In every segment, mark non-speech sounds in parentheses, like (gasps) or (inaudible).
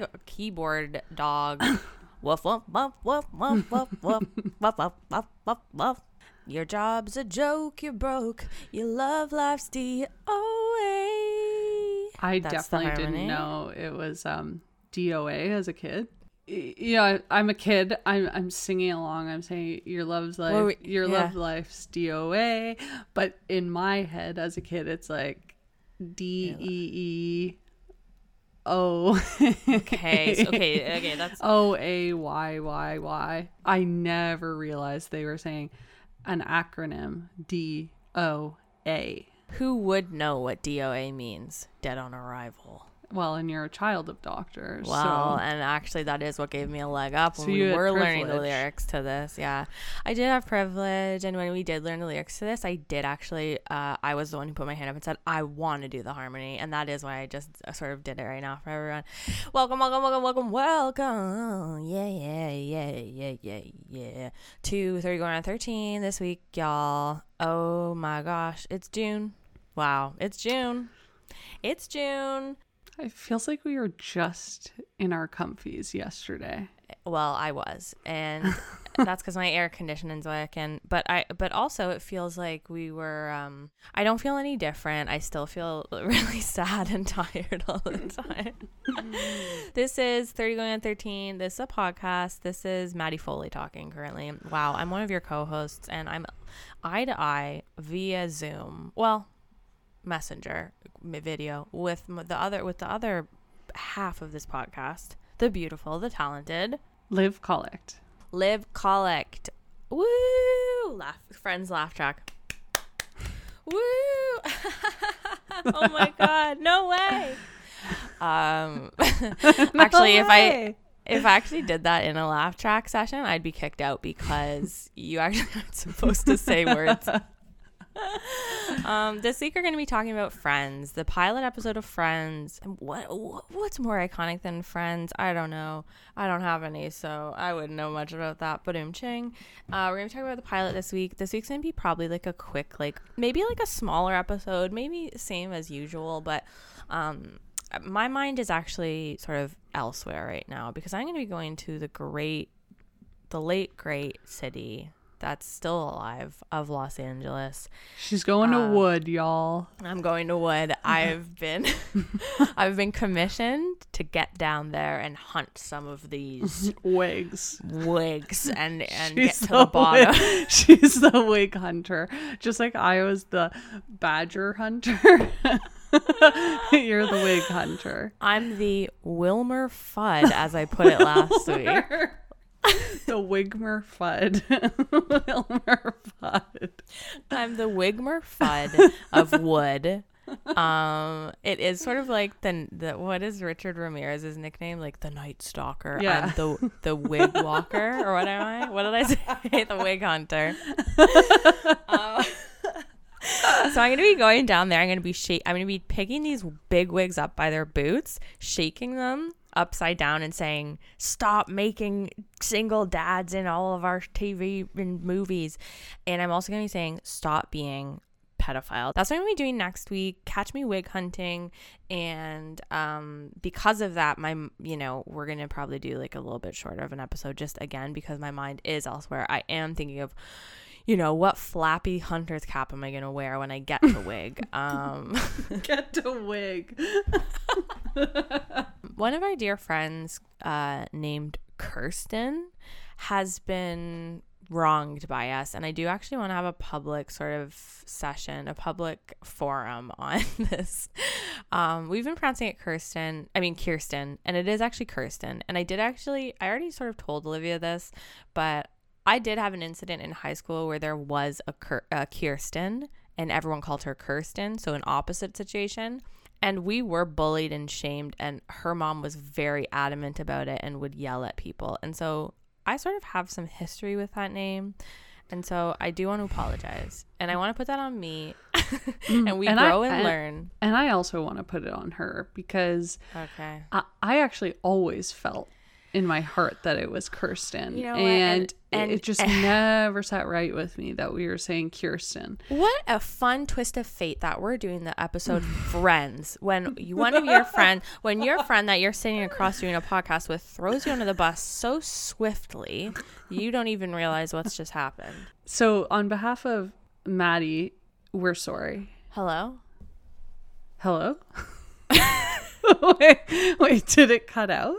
Like a keyboard dog. woof woof woof woof woof woof woof woof woof woof woof woof. Your job's a joke, you're broke. Your love life's DOA. I That's definitely didn't know it was um, DOA as a kid. Yeah, I'm a kid. I'm I'm singing along. I'm saying your love's life, Well, we- your yeah. love life's DOA. But in my head, as a kid, it's like D E E O. Okay, so- okay, okay. That's (laughs) O A Y Y Y. I never realized they were saying an acronym D O A. who would know what DOA means? Dead on arrival. Well, and you're a child of doctors. Well, so. and actually, that is what gave me a leg up when So we were learning the lyrics to this. Yeah, I did have privilege, and when we did learn the lyrics to this, I did actually. Uh, I was the one who put my hand up and said, "I want to do the harmony," and that is why I just uh, sort of did it right now for everyone. Welcome, welcome, welcome, welcome, welcome. Yeah, yeah, yeah, yeah, yeah, yeah. To thirty going on thirteen this week, y'all. Oh my gosh, it's June. Wow, it's June. It's June. It feels like we were just in our comfies yesterday. Well, I was, and (laughs) that's because my air conditioning's working. But I, but also it feels like we were. Um, I don't feel any different. I still feel (laughs) really sad and (laughs) tired all the time. this is thirty going on thirteen. This is a podcast. This is Maddie Foley talking currently. Wow, I'm one of your co-hosts, and I'm eye to eye via Zoom. Well, Messenger video with the other with the other half of this podcast. The beautiful, the talented. Live collect. Live collect. Woo! Laugh friends laugh track. Woo! (laughs) oh my god, no way. Um (laughs) (laughs) actually if I if I actually did that in a laugh track session, I'd be kicked out because you actually aren't supposed to say words. (laughs) um, this week we're going to be talking about Friends, the pilot episode of Friends. What what's more iconic than Friends? I don't know. I don't have any, so I wouldn't know much about that. But um, ching. Uh, we're going to talk about the pilot this week. This week's going to be probably like a quick, like maybe like a smaller episode, maybe same as usual, but um, my mind is actually sort of elsewhere right now because I'm going to be going to the great, the late great city that's still alive of Los Angeles. She's going Uh, to Wood, y'all. I'm going to Wood. (laughs) I've been (laughs) I've been commissioned to get down there and hunt some of these (laughs) Wigs. wigs and and get She's to the bottom. wig, she's the wig hunter. Just like I was the badger hunter. You're the wig hunter. I'm the Wilmer Fudd, as I put it last week. The Wigmer Fudd. (laughs) Wilmer Fudd. I'm the Wigmer Fudd of Wood. Um, it is sort of like the the what is Richard Ramirez's nickname? Like the Night Stalker. Yeah. I'm the the Wig Walker, or what am I? What did I say? (laughs) the Wig Hunter. Um, so I'm gonna be going down there. I'm gonna be shake. I'm gonna be picking these big wigs up by their boots, shaking them upside down, and saying, "Stop making single dads in all of our TV and movies." And I'm also gonna be saying, "Stop being." pedophile that's what i'm gonna be doing next week catch me wig hunting and um because of that my you know we're gonna probably do like a little bit shorter of an episode just again because my mind is elsewhere i am thinking of you know what flappy hunter's cap am i going to wear when i get to wig? (laughs) Um (laughs) Get to wig. (laughs) one of our dear friends uh named kirsten has been wronged by us and i do actually want to have a public sort of session a public forum on this. Um we've been pronouncing it kirsten i mean kirsten and it is actually kirsten. And i did actually i already sort of told olivia this but I did have an incident in high school where there was a, Kir- a Kirsten and everyone called her Kirsten, so an opposite situation. And we were bullied and shamed, and her mom was very adamant about it and would yell at people. And so I sort of have some history with that name. And so I do want to apologize. And I want to put that on me. (laughs) and we mm, And I- grow and, and- learn. And I also want to put it on her because Okay. I, I actually always felt in my heart that it was Kirsten. You know and, And- and- it, just (laughs) eh. never sat right with me that we were saying Kirsten. What a fun twist of fate that we're doing the episode Friends. When you, one of your friend, when your friend that you're sitting across doing a podcast with throws you under the bus so swiftly, you don't even realize what's just happened. So, on behalf of Maddie, we're sorry. Hello? Hello? (laughs) wait, wait, did it cut out?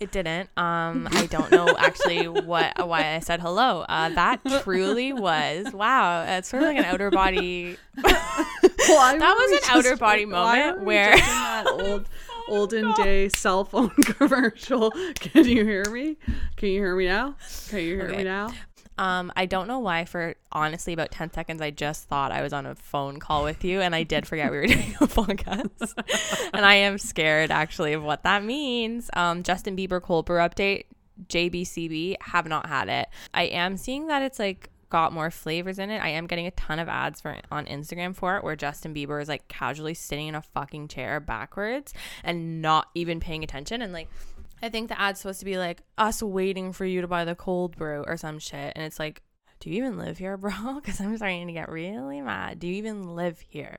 It didn't. Um, I don't know actually what why I said hello. Uh, that truly was wow. It's sort of like an outer body. Well, That was an outer body moment where- in that (laughs) old olden day cell phone (laughs) commercial. Can you hear me? Can you hear me now? Can you hear Okay. me now? Um, I don't know why. For honestly, about ten seconds, I just thought I was on a phone call with you, and I did forget we were (laughs) doing a podcast. (laughs) and I am scared actually of what that means. Um, Justin Bieber cold brew update. JBCB have not had it. I am seeing that it's like got more flavors in it. I am getting a ton of ads for on Instagram for it where Justin Bieber is like casually sitting in a fucking chair backwards and not even paying attention and like I think the ad's supposed to be like us waiting for you to buy the cold brew or some shit and it's like do you even live here, bro? (laughs) Cuz I'm starting to get really mad. Do you even live here?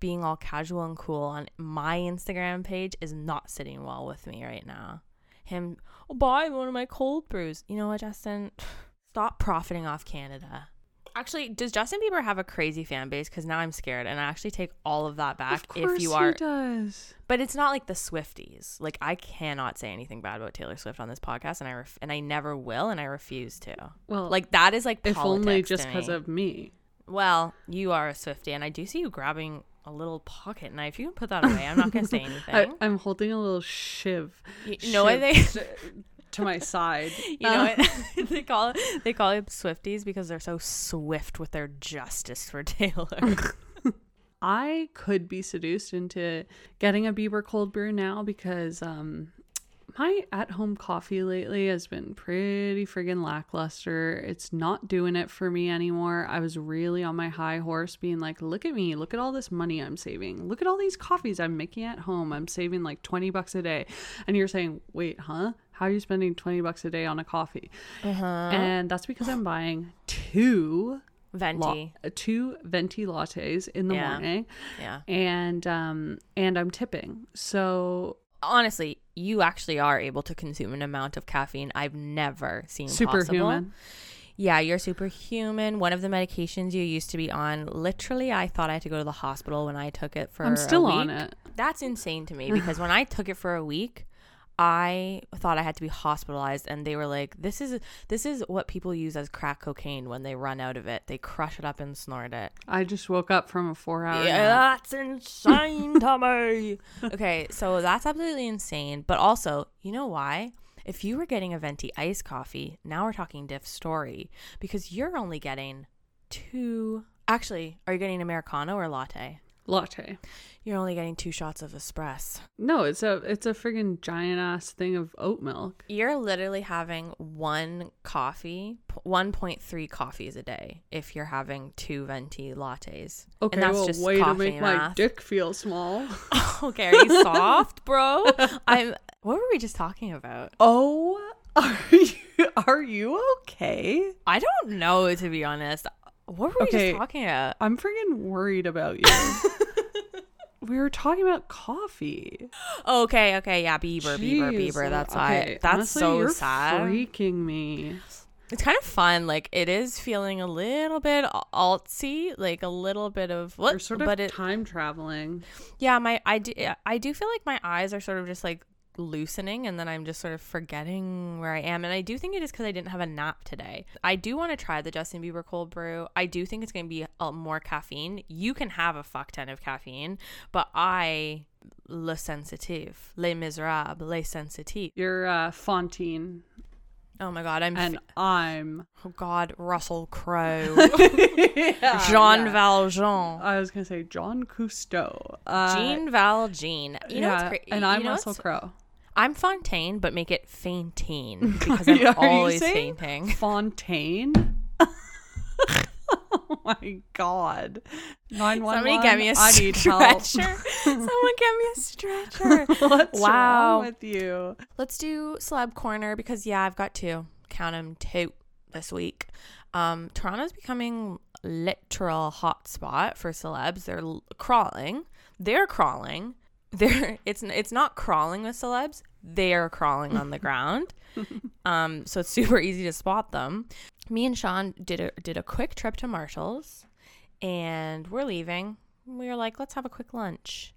Being all casual and cool on my Instagram page is not sitting well with me right now. Him, oh, buy one of my cold brews. You know what, Justin? (sighs) Stop profiting off Canada. Actually, does Justin Bieber have a crazy fan base? Because now I'm scared, and I actually take all of that back. Of course if you he are, does. but it's not like the Swifties. Like I cannot say anything bad about Taylor Swift on this podcast, and I ref- and I never will, and I refuse to. Well, Like that is like if only just because of me. Well, you are a Swiftie, and I do see you grabbing a little pocket knife. You can put that away. I'm not gonna say (laughs) anything. I, I'm holding a little shiv. you know what they? (laughs) (laughs) to my side. (laughs) You know what (laughs) they call it? They call it Swifties because they're so swift with their justice for (laughs) Taylor. I could be seduced into getting a Bieber cold brew now because um my at home coffee lately has been pretty friggin' lackluster. It's not doing it for me anymore. I was really on my high horse being like, look at me, look at all this money I'm saving. Look at all these coffees I'm making at home. I'm saving like 20 bucks a day. And you're saying, wait, huh? How are you spending 20 bucks a day on a coffee? Uh-huh. And that's because I'm buying two Venti. la- two venti lattes in the Yeah. morning Yeah. and um and I'm tipping. So Honestly, you actually are able to consume an amount of caffeine I've never seen superhuman. Yeah, you're superhuman. One of the medications you used to be on, literally, I thought I had to go to the hospital when I took it for. I'm a still on it. That's insane to me because when I took it for a week, I thought I had to be hospitalized, and they were like, "This is this is what people use as crack cocaine when they run out of it. They crush it up and snort it." I just woke up from a four hour Yeah, nap. that's insane to me. (laughs) Okay, so that's absolutely insane. But also, you know why? If you were getting a venti iced coffee, now we're talking diff story because you're only getting two. Actually, are you getting Americano or latte? Latte. You're only getting two shots of espresso. No, it's a it's a friggin' giant ass thing of oat milk. You're literally having one coffee, 1.3 coffees a day if you're having two venti lattes. Okay, and that's well, just way to make my dick feel small. okay, are you soft, bro? I'm. What were we just talking about? oh, (laughs) are you are you okay? I don't know, to be honest. What were we just talking about? I'm freaking worried about you. (laughs) we were talking about coffee. Okay, okay, yeah, Bieber, Bieber, Jeez, Bieber. That's okay, why. That's honestly, so sad. Freaking me. It's kind of fun. Like it is feeling a little bit altsy, like a little bit of what, You're sort of but it, time traveling. yeah, my I do I do feel like my eyes are sort of just like loosening and then I'm just sort of forgetting where I am and I do think it is because I didn't have a nap today. I do want to try the Justin Bieber cold brew. I do think it's going to be uh, more caffeine. You can have a fuck ton of caffeine, but I le sensitive, les miserables, les sensitive. You're uh, Fantine, Oh my god, I'm and I'm oh god, Russell Crowe, (laughs) yeah, Jean yeah. Valjean. I was gonna say John Cousteau. Uh, Jean Valjean. You know what's yeah, crazy? and I'm Russell Crowe. I'm Fantine, but make it Faintine (laughs) because I'm always fainting. Fantine. Oh my god! Nine one Somebody get me a I need help. stretcher. (laughs) Someone get me a (laughs) stretcher. (laughs) What's Wow. wrong with you? Let's do celeb corner because yeah, I've got two. Count them two this week. Um, Toronto's becoming literal hotspot for celebs. They're l- crawling. They're crawling. They're it's it's not crawling with celebs. They are crawling on the (laughs) ground. Um, so it's (laughs) super easy to spot them. Me and Sean did a did a quick trip to Marshalls, and we're leaving. We were like, let's have a quick lunch.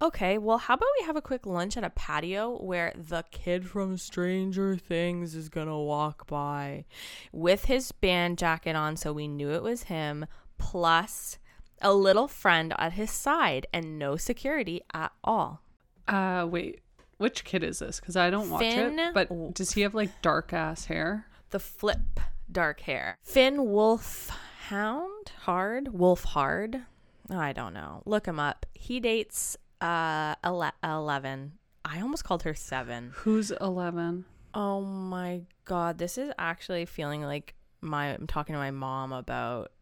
Okay, well, how about we have a quick lunch at a patio where the kid from Stranger Things is gonna walk by with his band jacket on, so we knew it was him, plus a little friend at his side and no security at all. Uh, wait. Which kid is this? Because I don't watch Finn- it. But does he have like dark ass hair? The flip dark hair. Finn Wolf Hound? Hard? Wolf Hard? I don't know. Look him up. He dates uh ele- 11. I almost called her 7. Who's eleven? Oh my god, this is actually feeling like my I'm talking to my mom about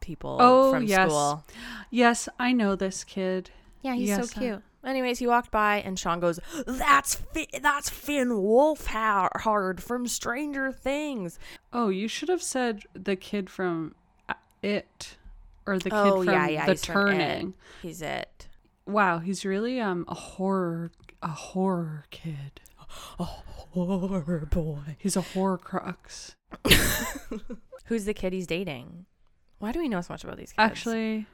people Oh, from yes. school. Yes, I know this kid. Yeah, he's Yes, so cute. Anyways, he walked by and Sean goes, "That's Fi- that's Finn Wolfhard from Stranger Things." Oh, you should have said the kid from uh, It, or the kid oh from yeah, yeah, The he's from It. Turning. He's it. Wow, he's really um a horror a horror kid. (gasps) A horror boy. He's a horror crux. (laughs) Who's the kid he's dating? Why do we know so much about these kids? Actually,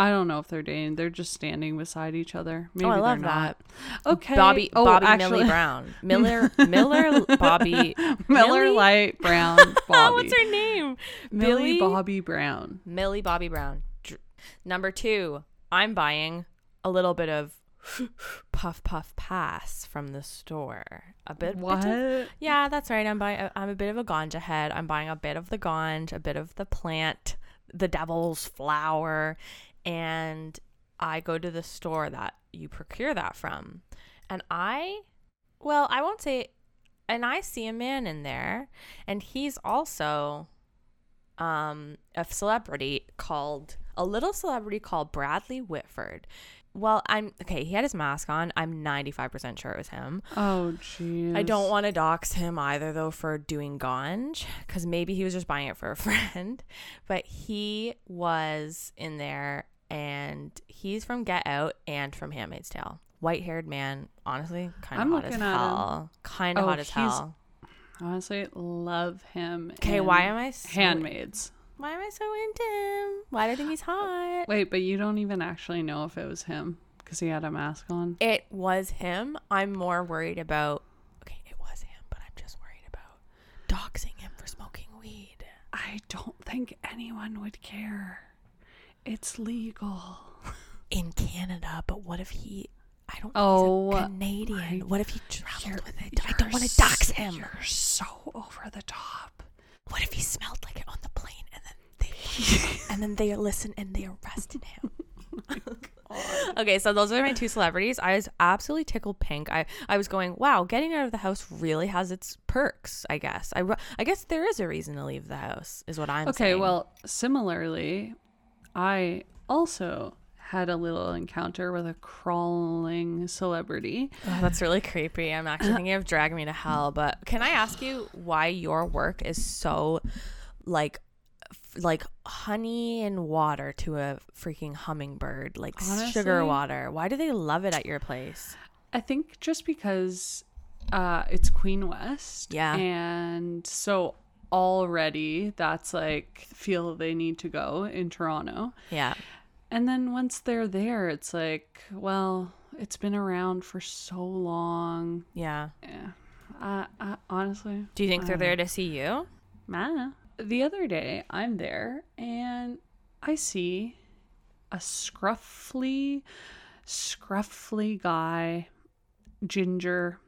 I don't know if they're dating. They're just standing beside each other. Oh, Maybe oh, I they're love not. that. Okay. Bobby, oh, Bobby, actually, Millie Brown, (laughs) Miller, Miller, Bobby, (laughs) Miller Millie? Light Brown Bobby. (laughs) What's her name? Millie Billy? Bobby Brown. Millie Bobby Brown. Dr- Number two, I'm buying a little bit of (gasps) puff puff pass from the store. A bit. bit What? of- yeah, that's right. I'm buying. I'm a bit of a ganja head. I'm buying a bit of the ganj, a bit of the plant, the devil's flower, and I go to the store that you procure that from, and I, well, I won't say, and I see a man in there, and he's also um, a celebrity called a little celebrity called Bradley Whitford. Well, I'm okay. He had his mask on. I'm 95% sure it was him. Oh, jeez. I don't want to dox him either, though, for doing ganj, because maybe he was just buying it for a (laughs) friend. But he was in there, and he's from Get Out and from Handmaid's Tale. White haired man, honestly, kind of hot as hell. Kind of Oh, hot as hell. Honestly, love him. Okay, why am I so, Handmaids? Why am I so into him? Why do I think he's hot? Wait, but you don't even actually know if it was him because he had a mask on. It was him. I'm more worried about. Okay, it was him, but I'm just worried about doxing him for smoking weed. I don't think anyone would care. It's legal. (laughs) in Canada, but what if he? I don't. Oh, he's a oh, Canadian. What if he traveled with it? I don't want to dox him. You're so over the top. What if he smelled like it on the plane and then they (laughs) and then they listen and they arrested him? (laughs) Oh okay, so those are my two celebrities. I was absolutely tickled pink. I, I was going, wow, getting out of the house really has its perks. I guess. I, I guess there is a reason to leave the house. Is what I'm Okay, saying. Okay, well, similarly, I also had a little encounter with a crawling celebrity. Oh, that's really creepy. I'm actually thinking of dragging me to hell. But can I ask you why your work is so like f- like honey and water to a freaking hummingbird, like sugar water? Why do they love it at your place? I think just because uh, it's Queen West. Yeah. And so already that's like feel they need to go in Toronto. Yeah. And then once they're there, it's like, well, it's been around for so long. Yeah. Yeah. Uh, uh, honestly, Do you think they're Uh, there to see you? Nah. The other day, I'm there and I see a scruffly, scruffly guy, ginger.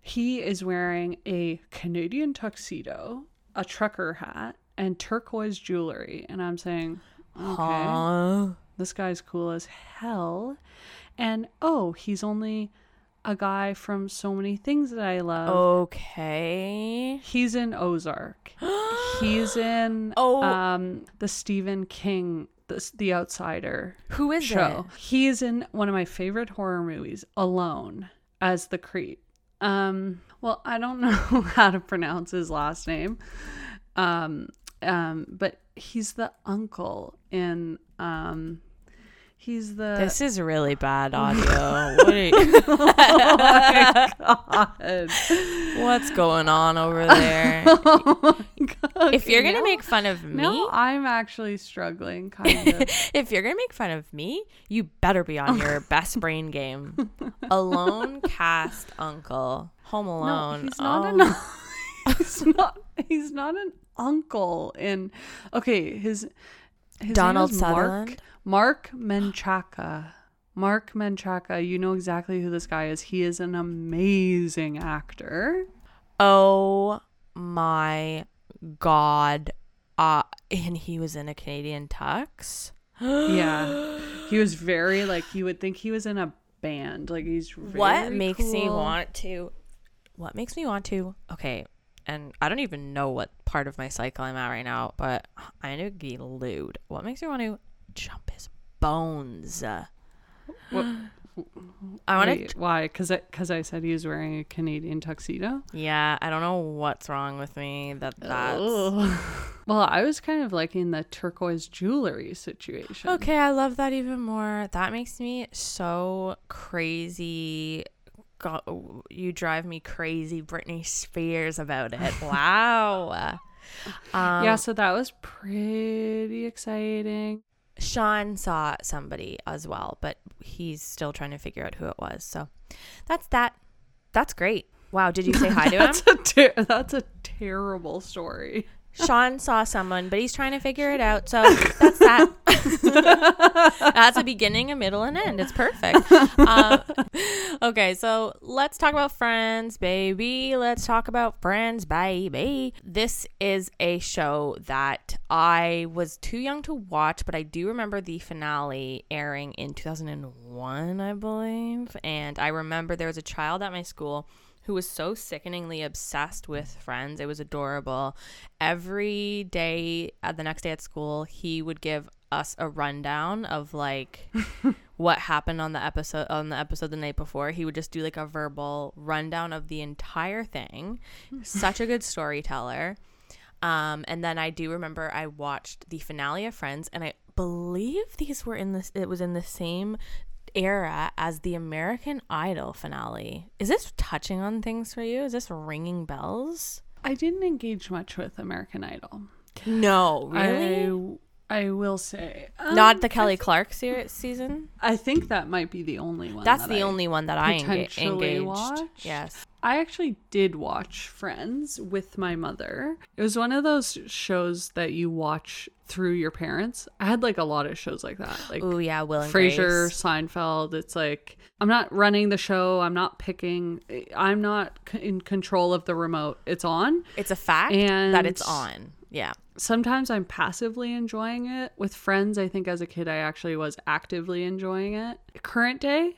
He is wearing a Canadian tuxedo, a trucker hat, and turquoise jewelry. And I'm saying, okay, Huh? this guy's cool as hell. And oh, he's only a guy from so many things that I love. Okay. He's in Ozark. (gasps) He's in Oh. um the Stephen King this the Outsider Who is show. it? He's in one of my favorite horror movies, Alone, as the creep. Um, well, I don't (laughs) know how to pronounce his last name. Um, um, but he's the uncle in um he's the This is really bad (laughs) audio. what are you- (laughs) oh my god. what's going on over there? (laughs) Oh my God. If you're gonna now- make fun of me, now I'm actually struggling kind of. if you're gonna make fun of me, you better be on your best brain game. Alone cast uncle, Home Alone. No, he's not Oh, an he's not he's not an uncle in okay, his his Donald name is Mark Sutherland. Mark Menchaca. Mark Menchaca, you know exactly who this guy is. He is an amazing actor. Oh my god! Uh, and he was in a Canadian tux. Yeah. (gasps) He was very like you would think he was in a band. Like he's what makes me want to what makes me want to okay and i don't even know what part of my cycle i'm at right now but i need to be lewd what makes me want to jump his bones What- i want to why? Because I, cause I said he was wearing a Canadian tuxedo. yeah i don't know what's wrong with me that that's well, I was kind of liking the turquoise jewelry situation. okay i love that even more that makes me so crazy God, you drive me crazy britney spears about it (laughs) wow um, yeah, so that was pretty exciting. Sean saw somebody as well, but he's still trying to figure out who it was. So that's that. That's great. Wow. Did you say hi to (laughs) him? That's a ter- that's a terrible story. Sean saw someone, but he's trying to figure it out. So that's that. (laughs) that's a beginning, a middle, and end. It's perfect. Um, okay, so let's talk about Friends, baby. Let's talk about Friends, baby. This is a show that I was too young to watch, but I do remember the finale airing in 2001, I believe. And I remember there was a child at my school who was so sickeningly obsessed with friends. It was adorable. Every day, uh, the next day at school, he would give us a rundown of like (laughs) what happened on the episode on the episode the night before. He would just do like a verbal rundown of the entire thing. Such a good storyteller. Um, and then I do remember I watched the finale of Friends, and I believe these were in this. It was in the same era as the American Idol finale. Is this touching on things for you? Is this ringing bells? I didn't engage much with American Idol. No, really. I I will say um, Not the Kelly Clark se- season. I think that might be the only one. That's that the I- only one that I engaged. watched. Yes. I actually did watch Friends with my mother. It was one of those shows that you watch through your parents. I had like a lot of shows like that, like Oh yeah, Will and Frasier, Grace. Seinfeld. It's like I'm not running the show. I'm not picking. I'm not c- in control of the remote. It's on. It's a fact And- that it's on. Yeah. Sometimes I'm passively enjoying it. With Friends, I think as a kid I actually was actively enjoying it. Current day,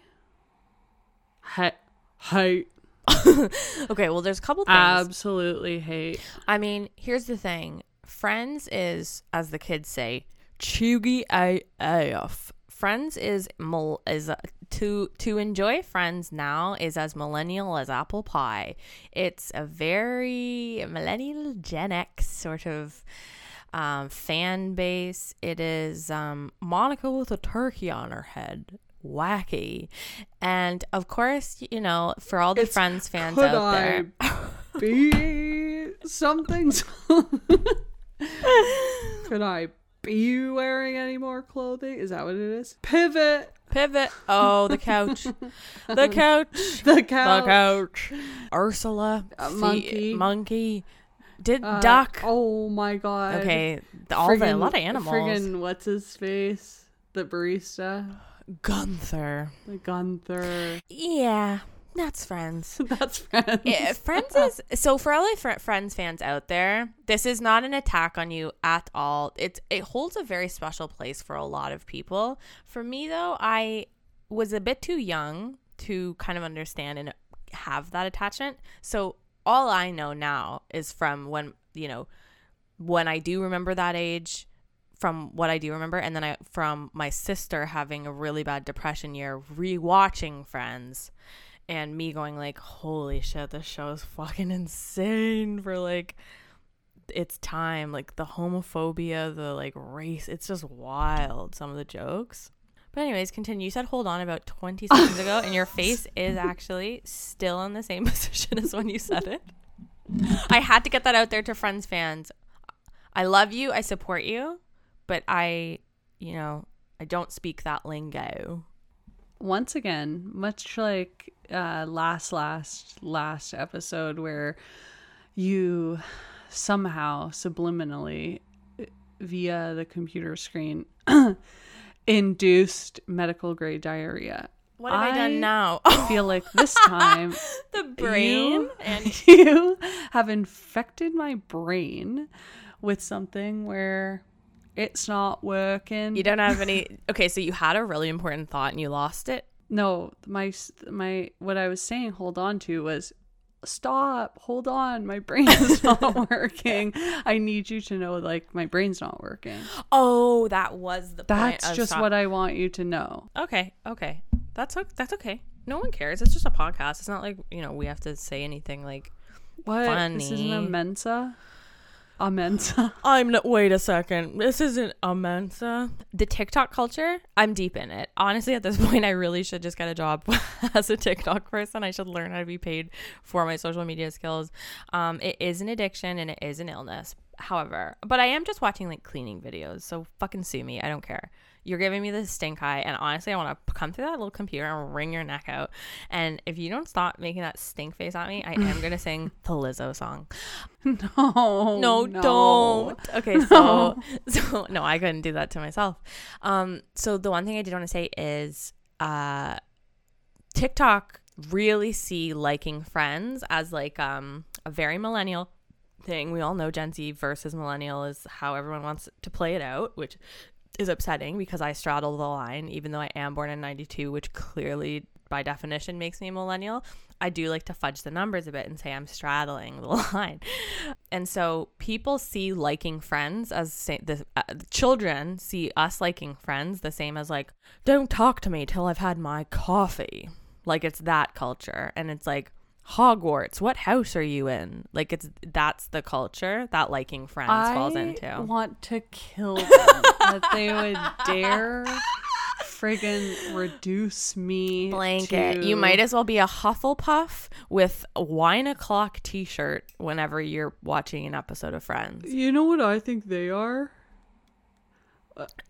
hate, hate, (laughs) Okay. Well, there's a couple things. absolutely hate. I mean, here's the thing. Friends is, as the kids say, cheugy AF. Friends is mil- is uh, to to enjoy Friends now is as millennial as apple pie. It's a very millennial Gen X sort of um, fan base. It is um, Monica with a turkey on her head. Wacky. And of course, you know, for all the It's, Friends fans out I there. be something? (laughs) Could I be wearing any more clothing? Is that what it is? Pivot Pivot. Oh, the couch. (laughs) the couch. the couch. The couch. Ursula. Monkey. Monkey. Did Uh, duck. Oh my god. Okay. All the, a lot of animals. Friggin' what's his face? The barista, Gunther. Gunther. Yeah. That's friends. (laughs) That's friends. Yeah, friends is so for all fr- friends fans out there this is not an attack on you at all it's it holds a very special place for a lot of people for me though i was a bit too young to kind of understand and have that attachment so all i know now is from when you know when i do remember that age from what I do remember, and then I from my sister having a really bad depression year, rewatching Friends, and me going like, "Holy shit, this show is fucking insane!" For like, its time, like the homophobia, the like race, it's just wild. Some of the jokes. But anyways, continue. You said hold on about 20 seconds ago, and your (laughs) face is actually still in the same (laughs) position as when you said it. I had to get that out there to Friends fans. I love you. I support you but I, you know, I don't speak that lingo. Once again, much like uh, last, last, last episode, where you somehow subliminally via the computer screen (clears throat) induced medical grade diarrhea. What have I, I done now? I (laughs) feel like this time (laughs) the brain you, and (laughs) you have infected my brain with something where it's not working. You don't have any. Okay, so you had a really important thought and you lost it. No, my my what I was saying, hold on to was stop, hold on, my (laughs) brain is not (laughs) working. I need you to know like my brain's not working. Oh, that was the That's just stop. what I want you to know. Okay, okay. That's that's okay. No one cares. It's just a podcast. It's not like, you know, we have to say anything like what? Funny. This isn't a Mensa? A Mensa. (laughs) I'm not. Wait a second. This isn't a Mensa. The TikTok culture. I'm deep in it. Honestly, at this (laughs) point, I really should just get a job (laughs) as a TikTok person. I should learn how to be paid for my social media skills. Um, it is an addiction and it is an illness. However, but I am just watching like cleaning videos. So fucking sue me. I don't care you're giving me the stink eye and honestly i want to come through that little computer and wring your neck out. And if you don't stop making that stink face at me i am gonna (laughs) sing the lizzo song. No. No, no. don't. Okay (laughs) so (laughs) so no i couldn't do that to myself. Um so the one thing i did want to say is uh tiktok really see liking friends as like um a very millennial thing. We all know Gen Z versus millennial is how everyone wants to play it out, which is upsetting because I straddle the line, even though I am born in 92, which clearly by definition makes me a millennial. I do like to fudge the numbers a bit and say I'm straddling the (laughs) line. And so people see liking friends as say, the uh, children see us liking friends the same as like, don't talk to me till I've had my coffee. Like it's that culture. And it's like, Hogwarts, what house are you in? Like it's that's the culture that liking friends I falls into. I want to kill them that they would dare friggin' reduce me blanket. To... You might as well be a Hufflepuff with a wine o'clock t-shirt whenever you're watching an episode of Friends. You know what I think they are?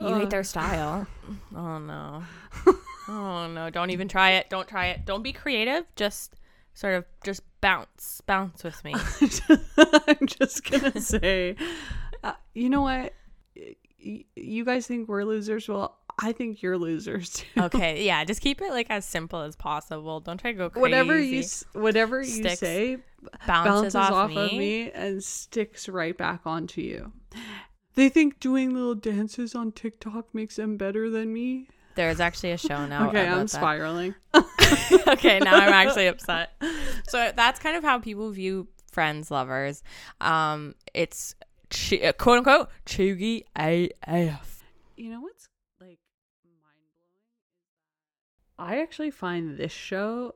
You uh, hate their (laughs) style. oh no. (laughs) oh no, don't even try it. Don't try it. Don't be creative. Just sort of just bounce, bounce with me. (laughs) I'm just gonna (laughs) say, uh, you know what? you guys think we're losers? Well, I think you're losers too. Okay, (laughs) yeah, just keep it like as simple as possible. Don't try to go crazy. Whatever you whatever you Sticks, say bounces, bounces off, off me. of me and sticks right back onto you. They think doing little dances on TikTok makes them better than me. There's actually a show now. okay, I'm spiraling. (laughs) okay, now I'm actually (laughs) upset. So that's kind of how people view friends, lovers. Um, it's ch- uh, quote unquote cheugy AF. You know what's like mind blowing? I actually find this show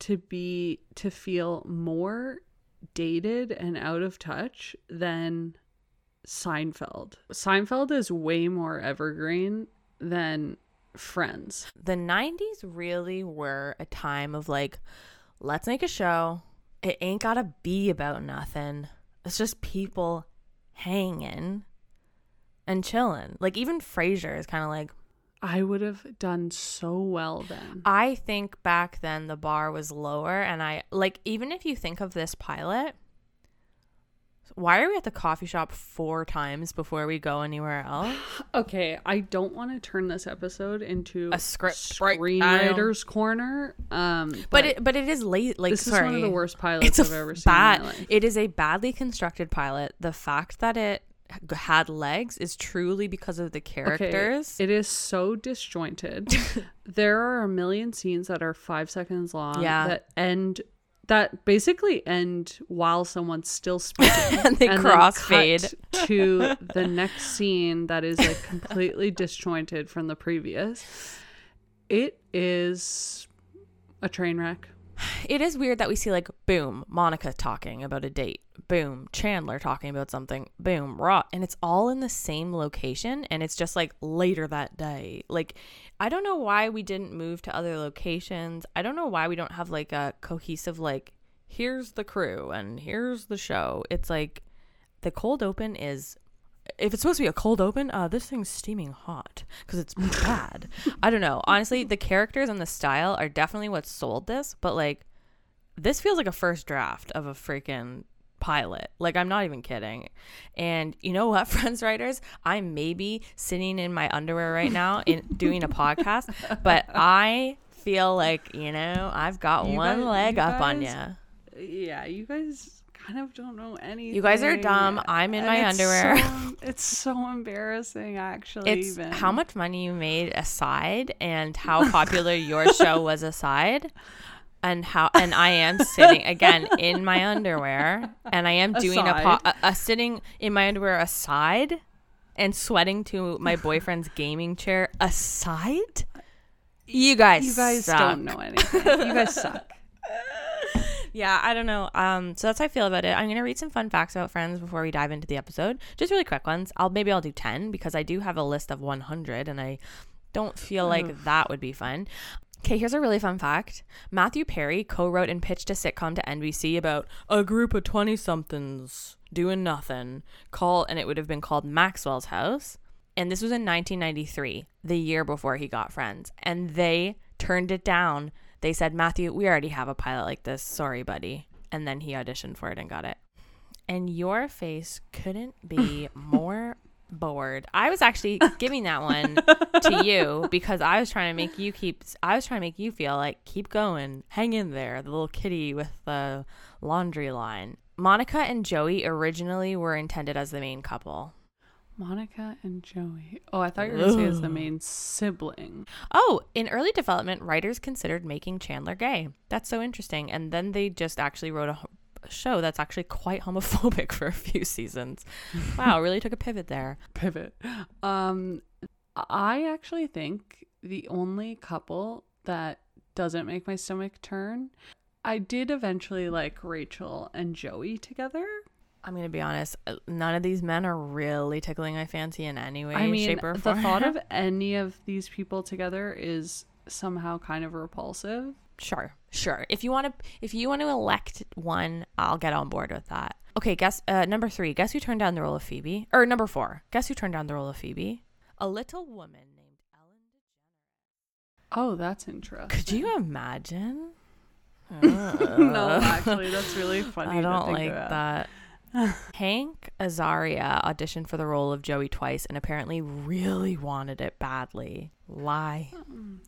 to be to feel more dated and out of touch than Seinfeld. Seinfeld is way more evergreen than Friends. The 90s really were a time of like, let's make a show. It ain't gotta be about nothing. It's just people hanging and chilling. Like, even Frasier is kind of like, I would have done so well then. I think back then the bar was lower, and I like, even if you think of this pilot, why are we at the coffee shop four times before we go anywhere else? (sighs) okay, I don't want to turn this episode into a script screenwriter's corner. Um, but, but, it but it is late. Like this sorry. is one of the worst pilots I've ever seen. Bad. It is a badly constructed pilot. The fact that it had legs is truly because of the characters. Okay, it is so disjointed. (laughs) there are a million scenes that are five seconds long yeah. that end that basically end while someone's still speaking. (laughs) And they then crossfade. to (laughs) the next scene that is like completely disjointed from the previous. It is a train wreck It is weird that we see like boom, Monica talking about a date, boom, Chandler talking about something, boom, Raw, and it's all in the same location, and it's just like later that day. Like, I don't know why we didn't move to other locations. I don't know why we don't have like a cohesive like here's the crew and here's the show. It's like the cold open is if it's supposed to be a cold open, uh, this thing's steaming hot because it's bad. I don't know. Honestly, the characters and the style are definitely what sold this, but like, this feels like a first draft of a freaking pilot. Like, I'm not even kidding. And you know what, (laughs) friends writers? I may be sitting in my underwear right now (laughs) in doing a podcast, but I feel like you know I've got You one guys- leg up on you. yeah you guys kind of don't know anything You guys are dumb. I'm in And my it's underwear. so- (laughs) it's so embarrassing actually It's even how much money you made aside and (laughs) how popular your show was aside. And how and I am sitting again in my underwear and I am doing a, po- a, a sitting in my underwear aside and sweating to my (laughs) boyfriend's gaming chair aside. Uh, you guys, you guys suck. don't know anything you guys suck Yeah, I don't know. Um, so that's how I feel about it. I'm gonna read some fun facts about Friends before we dive into the episode. Just really quick ones. I'll maybe I'll do ten because I do have a list of 100, and I don't feel like that would be fun. Okay, here's a really fun fact. Matthew Perry co-wrote and pitched a sitcom to NBC about a group of 20-somethings doing nothing. Call and it would have been called Maxwell's House. And this was in 1993, the year before he got Friends. And they turned it down. They said, Matthew, we already have a pilot like this. Sorry, buddy. And then he auditioned for it and got it. And your face couldn't be (laughs) more bored. I was actually giving that one to (laughs) you because I was trying to make you keep, I was trying to make you feel like, keep going, hang in there, the little kitty with the laundry line. Monica and Joey originally were intended as the main couple. Monica and Joey. Oh, I thought you were going to say as the main sibling. Oh, in early development, writers considered making Chandler gay. That's so interesting. And then they just actually wrote a show that's actually quite (laughs) homophobic for a few seasons. Wow, (laughs) really took a pivot there. Pivot. Um, I actually think the only couple that doesn't make my stomach turn. I did eventually like Rachel and Joey together. I'm going to be honest, uh, none of these men are really tickling my fancy in any way, I mean, shape, or form. the thought of (laughs) any of these people together is somehow kind of repulsive. Sure, sure. If you want to, if you want to elect one, I'll get on board with that. Okay, guess uh, number three. Guess who turned down the role of Phoebe? Or number four. Guess who turned down the role of Phoebe? A little woman named Ellen Oh, that's interesting. Could you imagine? (laughs) no, actually, that's really (laughs) funny. I don't like about. that. (laughs) Hank Azaria auditioned for the role of Joey twice and apparently really wanted it badly. Lie.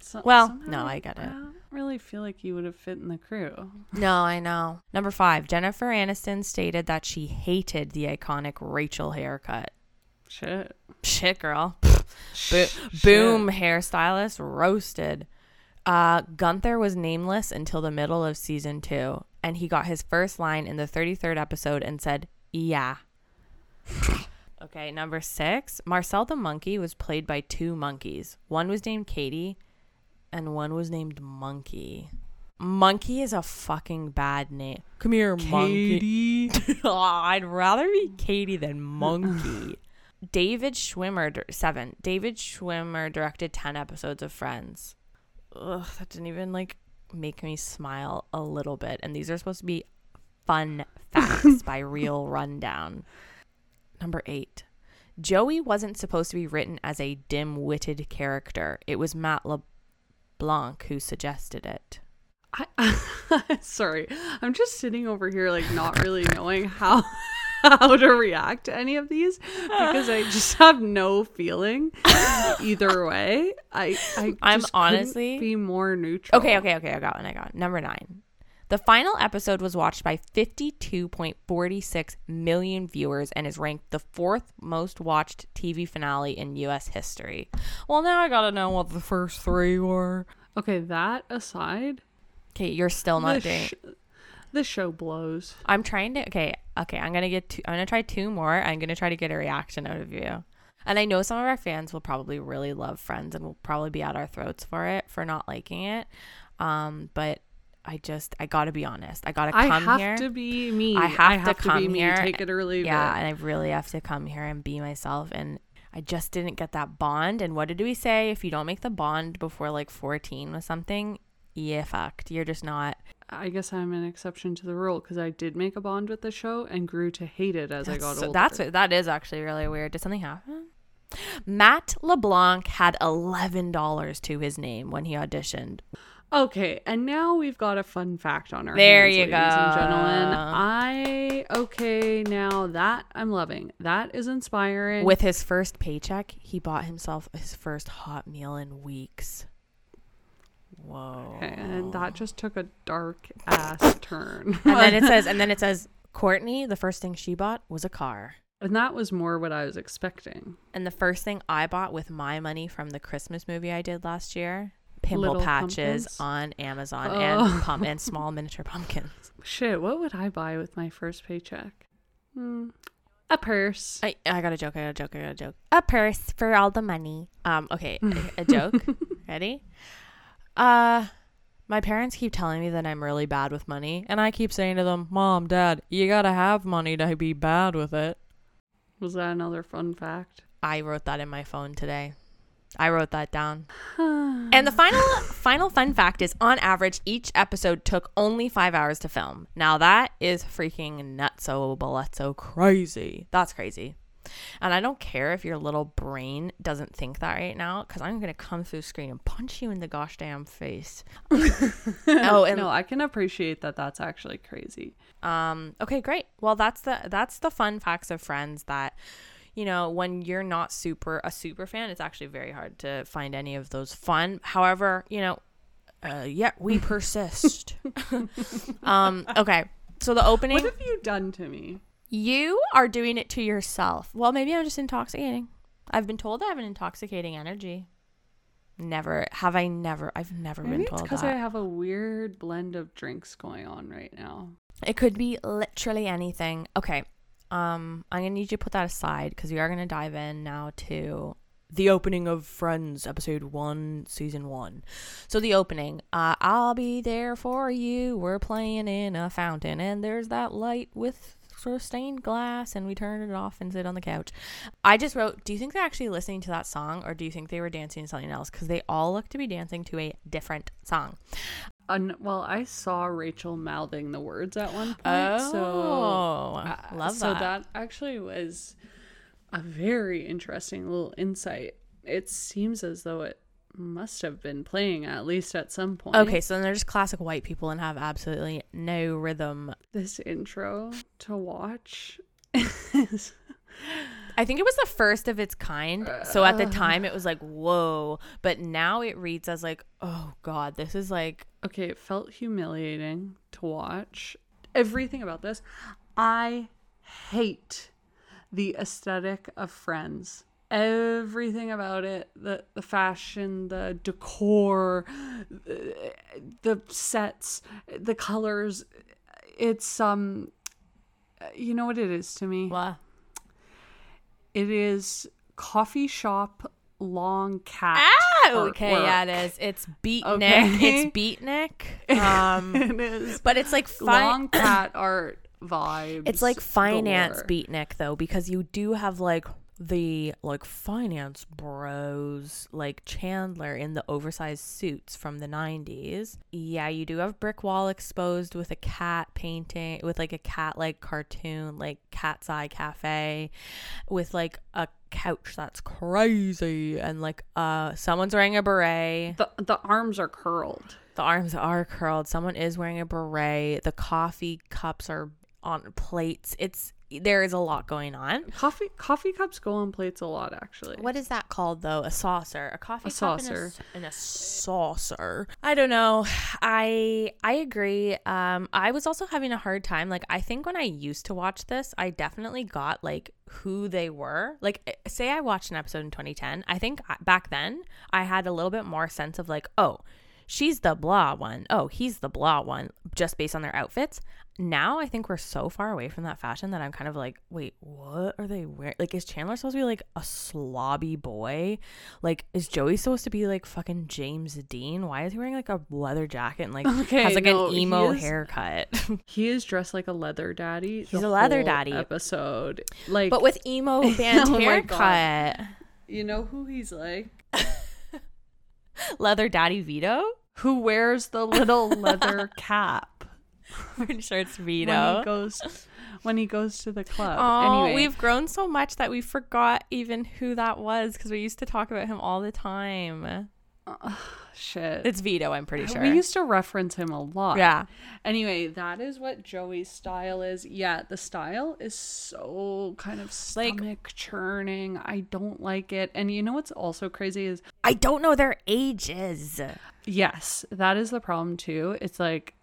So- Well, no, I get it. I don't really feel like you would have fit in the crew. No, I know. Number five, Jennifer Aniston stated that she hated the iconic Rachel haircut. Shit. Shit, girl. Bo- boom, hairstylist roasted. Uh, Gunther was nameless until the middle of season two, and he got his first line in the 33rd episode and said, Yeah. (laughs) okay, number six. Marcel the monkey was played by two monkeys. One was named Katie, and one was named Monkey. Monkey is a fucking bad name. Come here, monkey. (laughs) Katie. I'd rather be Katie than Monkey. (laughs) David Schwimmer, seven. David Schwimmer directed 10 episodes of Friends. Ugh, that didn't even like make me smile a little bit. And these are supposed to be fun facts (laughs) by Real Rundown. Number eight. Joey wasn't supposed to be written as a dim witted character. It was Matt LeBlanc who suggested it. I, (laughs) sorry, I'm just sitting over here like not really knowing how (laughs) how to react to any of these because I (laughs) just have no feeling either way. I, I I'm honestly- be more neutral. Okay, okay, okay. I got one. I got one. number nine. The final episode was watched by 52.46 million viewers and is ranked the fourth most watched TV finale in U.S. history. Well, now I gotta know what the first three were. Okay, that aside, Okay, you're still not the doing. sh- This show blows. I'm trying to. Okay, okay. I'm gonna get. Two, I'm gonna try two more. I'm gonna try to get a reaction out of you. And I know some of our fans will probably really love Friends and will probably be at our throats for it for not liking it. Um, but I just I gotta be honest. I gotta come I have here. to be me. I have to come be me. here. Take it or leave yeah, it. and I really have to come here and be myself. And I just didn't get that bond. And what did we say? If you don't make the bond before like 14 with something, yeah, fucked. You're just not. I guess I'm an exception to the rule because I did make a bond with the show and grew to hate it as I got older. that's that is actually really weird. Did something happen? Matt LeBlanc had eleven dollars to his name when he auditioned. Okay, and now we've got a fun fact on our There hands, you ladies and go. gentlemen. I okay now that I'm loving. That is inspiring. With his first paycheck, he bought himself his first hot meal in weeks. Whoa. Okay, and that just took a dark ass (laughs) turn. And then it (laughs) says, and then it says, Courtney, the first thing she bought was a car. and that was more what I was expecting. And the first thing I bought with my money from the Christmas movie I did last year, pimple Little patches pumpkins? on Amazon Oh. and (laughs) pump and small miniature pumpkins. Shit, what would I buy with my first paycheck? Hmm, a purse. I, I got a joke. I got a joke. I got a joke. A purse for all the money. Um. Okay. a, a joke. Ready? Uh, my parents keep telling me that I'm really bad with money, and I keep saying to them, "Mom, Dad, you gotta have money to be bad with it." Was that another fun fact? I wrote that in my phone today. I wrote that down. (sighs) And the final final fun fact is on average each episode took only 5 hours to film. Now that is freaking nutso so crazy. That's crazy. And I don't care if your little brain doesn't think that right now cuz I'm going to come through the screen and punch you in the gosh damn face. (laughs) oh, and no, I can appreciate that. That's actually crazy. um okay, great. Well, that's the that's the fun facts of friends that you know, when you're not super a super fan, it's actually very hard to find any of those fun. However, you know, uh, yet we (laughs) persist. (laughs) um, okay. So the opening, What have you done to me? You are doing it to yourself. Well, maybe I'm just intoxicating. I've been told I have an intoxicating energy. Never have I never I've never Maybe been it's told because. I have a weird blend of drinks going on right now. It could be literally anything. Okay. Um, I'm gonna need you to put that aside because we are gonna dive in now to the opening of Friends, episode one, season one. So the opening, uh, I'll be there for you. We're playing in a fountain, and there's that light with sort of stained glass, and we turned it off and sit on the couch. I just wrote, do you think they're actually listening to that song, or do you think they were dancing to something else? Because they all look to be dancing to a different song. Un- well, I saw Rachel mouthing the words at one point. Oh, so uh, love so that. that actually was a very interesting little insight. It seems as though it must have been playing at least at some point. Okay, so then they're just classic white people and have absolutely no rhythm. This intro to watch is I think it was the first of its kind. So at the uh. time it was like, whoa. But now it reads as like, oh God, this is like okay, it felt humiliating to watch. Everything about this, I hate the aesthetic of Friends. Everything about it, the the fashion, the decor, the, the sets, the colors, it's um you know what it is to me? Well, It is coffee shop long cat. ah, okay, artwork. yeah, it is. It's beatnik. Okay. It's beatnik. (laughs) Um, it is but it's like fi- long cat art vibes. It's like finance galore. beatnik though, because you do have like the like finance bros like Chandler in the oversized suits from the 90s. Yeah, you do have brick wall exposed with a cat painting with like a cat like cartoon like Cat's Eye Cafe with like a couch that's crazy and like uh someone's wearing a beret. The the arms are curled. The arms are curled. Someone is wearing a beret. The coffee cups are on plates. It's there is a lot going on. Coffee coffee cups go on plates a lot actually. What is that called though? A saucer, a coffee A cup saucer. in a, in a saucer. I don't know. I I agree. Um, I was also having a hard time. Like I think when I used to watch this, I definitely got like who they were. Like eh, say I watched an episode in 2010. I think back then I had a little bit more sense of like, oh, she's the blah one. Oh, he's the blah one, just based on their outfits. Now I think we're so far away from that fashion that I'm kind of like, wait, what are they wearing? Like, is Chandler supposed to be like a slobby boy? Like, is Joey supposed to be like fucking James Dean? Why is he wearing like a leather jacket and like (laughs) Okay, has like no, an he emo is- haircut? (laughs) He is dressed like a leather daddy. He's a leather daddy. Episode, like, but with emo (laughs) oh band Oh haircut. you know who he's like? Leather Daddy Vito? Who wears the little leather (laughs) cap Pretty sure it's Vito. when he goes when he goes to the club? Oh, anyway, we've grown so much that we forgot even who that was because we used to talk about him all the time. shit. It's Vito, I'm pretty sure. We used to reference him a lot. yeah. Anyway, that is what Joey's style is. Yeah, the style is so kind of Like- stomach churning. I don't like it. And you know what's also crazy is I don't know their ages. Yes, that is the problem too. It's like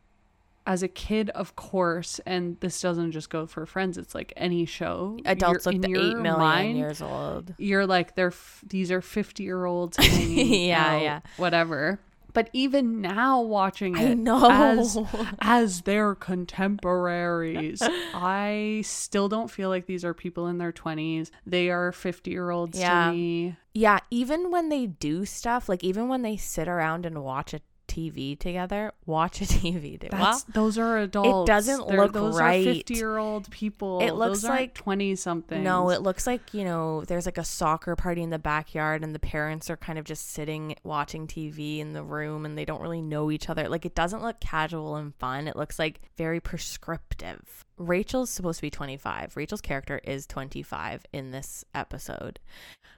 as a kid, of course, and this doesn't just go for friends. It's like any show. Adults look the 8 mind, years old. You're like they're f- these are fifty year olds (laughs) Yeah, yeah. whatever. But even now, watching it I know. as (laughs) as their contemporaries, I still don't feel like these are people in their twenties. They are fifty year olds Yeah. to me. Yeah, even when they do stuff, like even when they sit around and watch a TV together, watch a (laughs) TV. That's well, those are adults. It doesn't They're- look those right. Are fifty year old people. It looks those like- twenty something. No, it looks like, you know, there's like a soccer party in the backyard and the parents are kind of just sitting watching TV in the room and they don't really know each other. Like it doesn't look casual and fun. It looks like very prescriptive. Rachel's supposed to be 25. Rachel's character is 25 in this episode.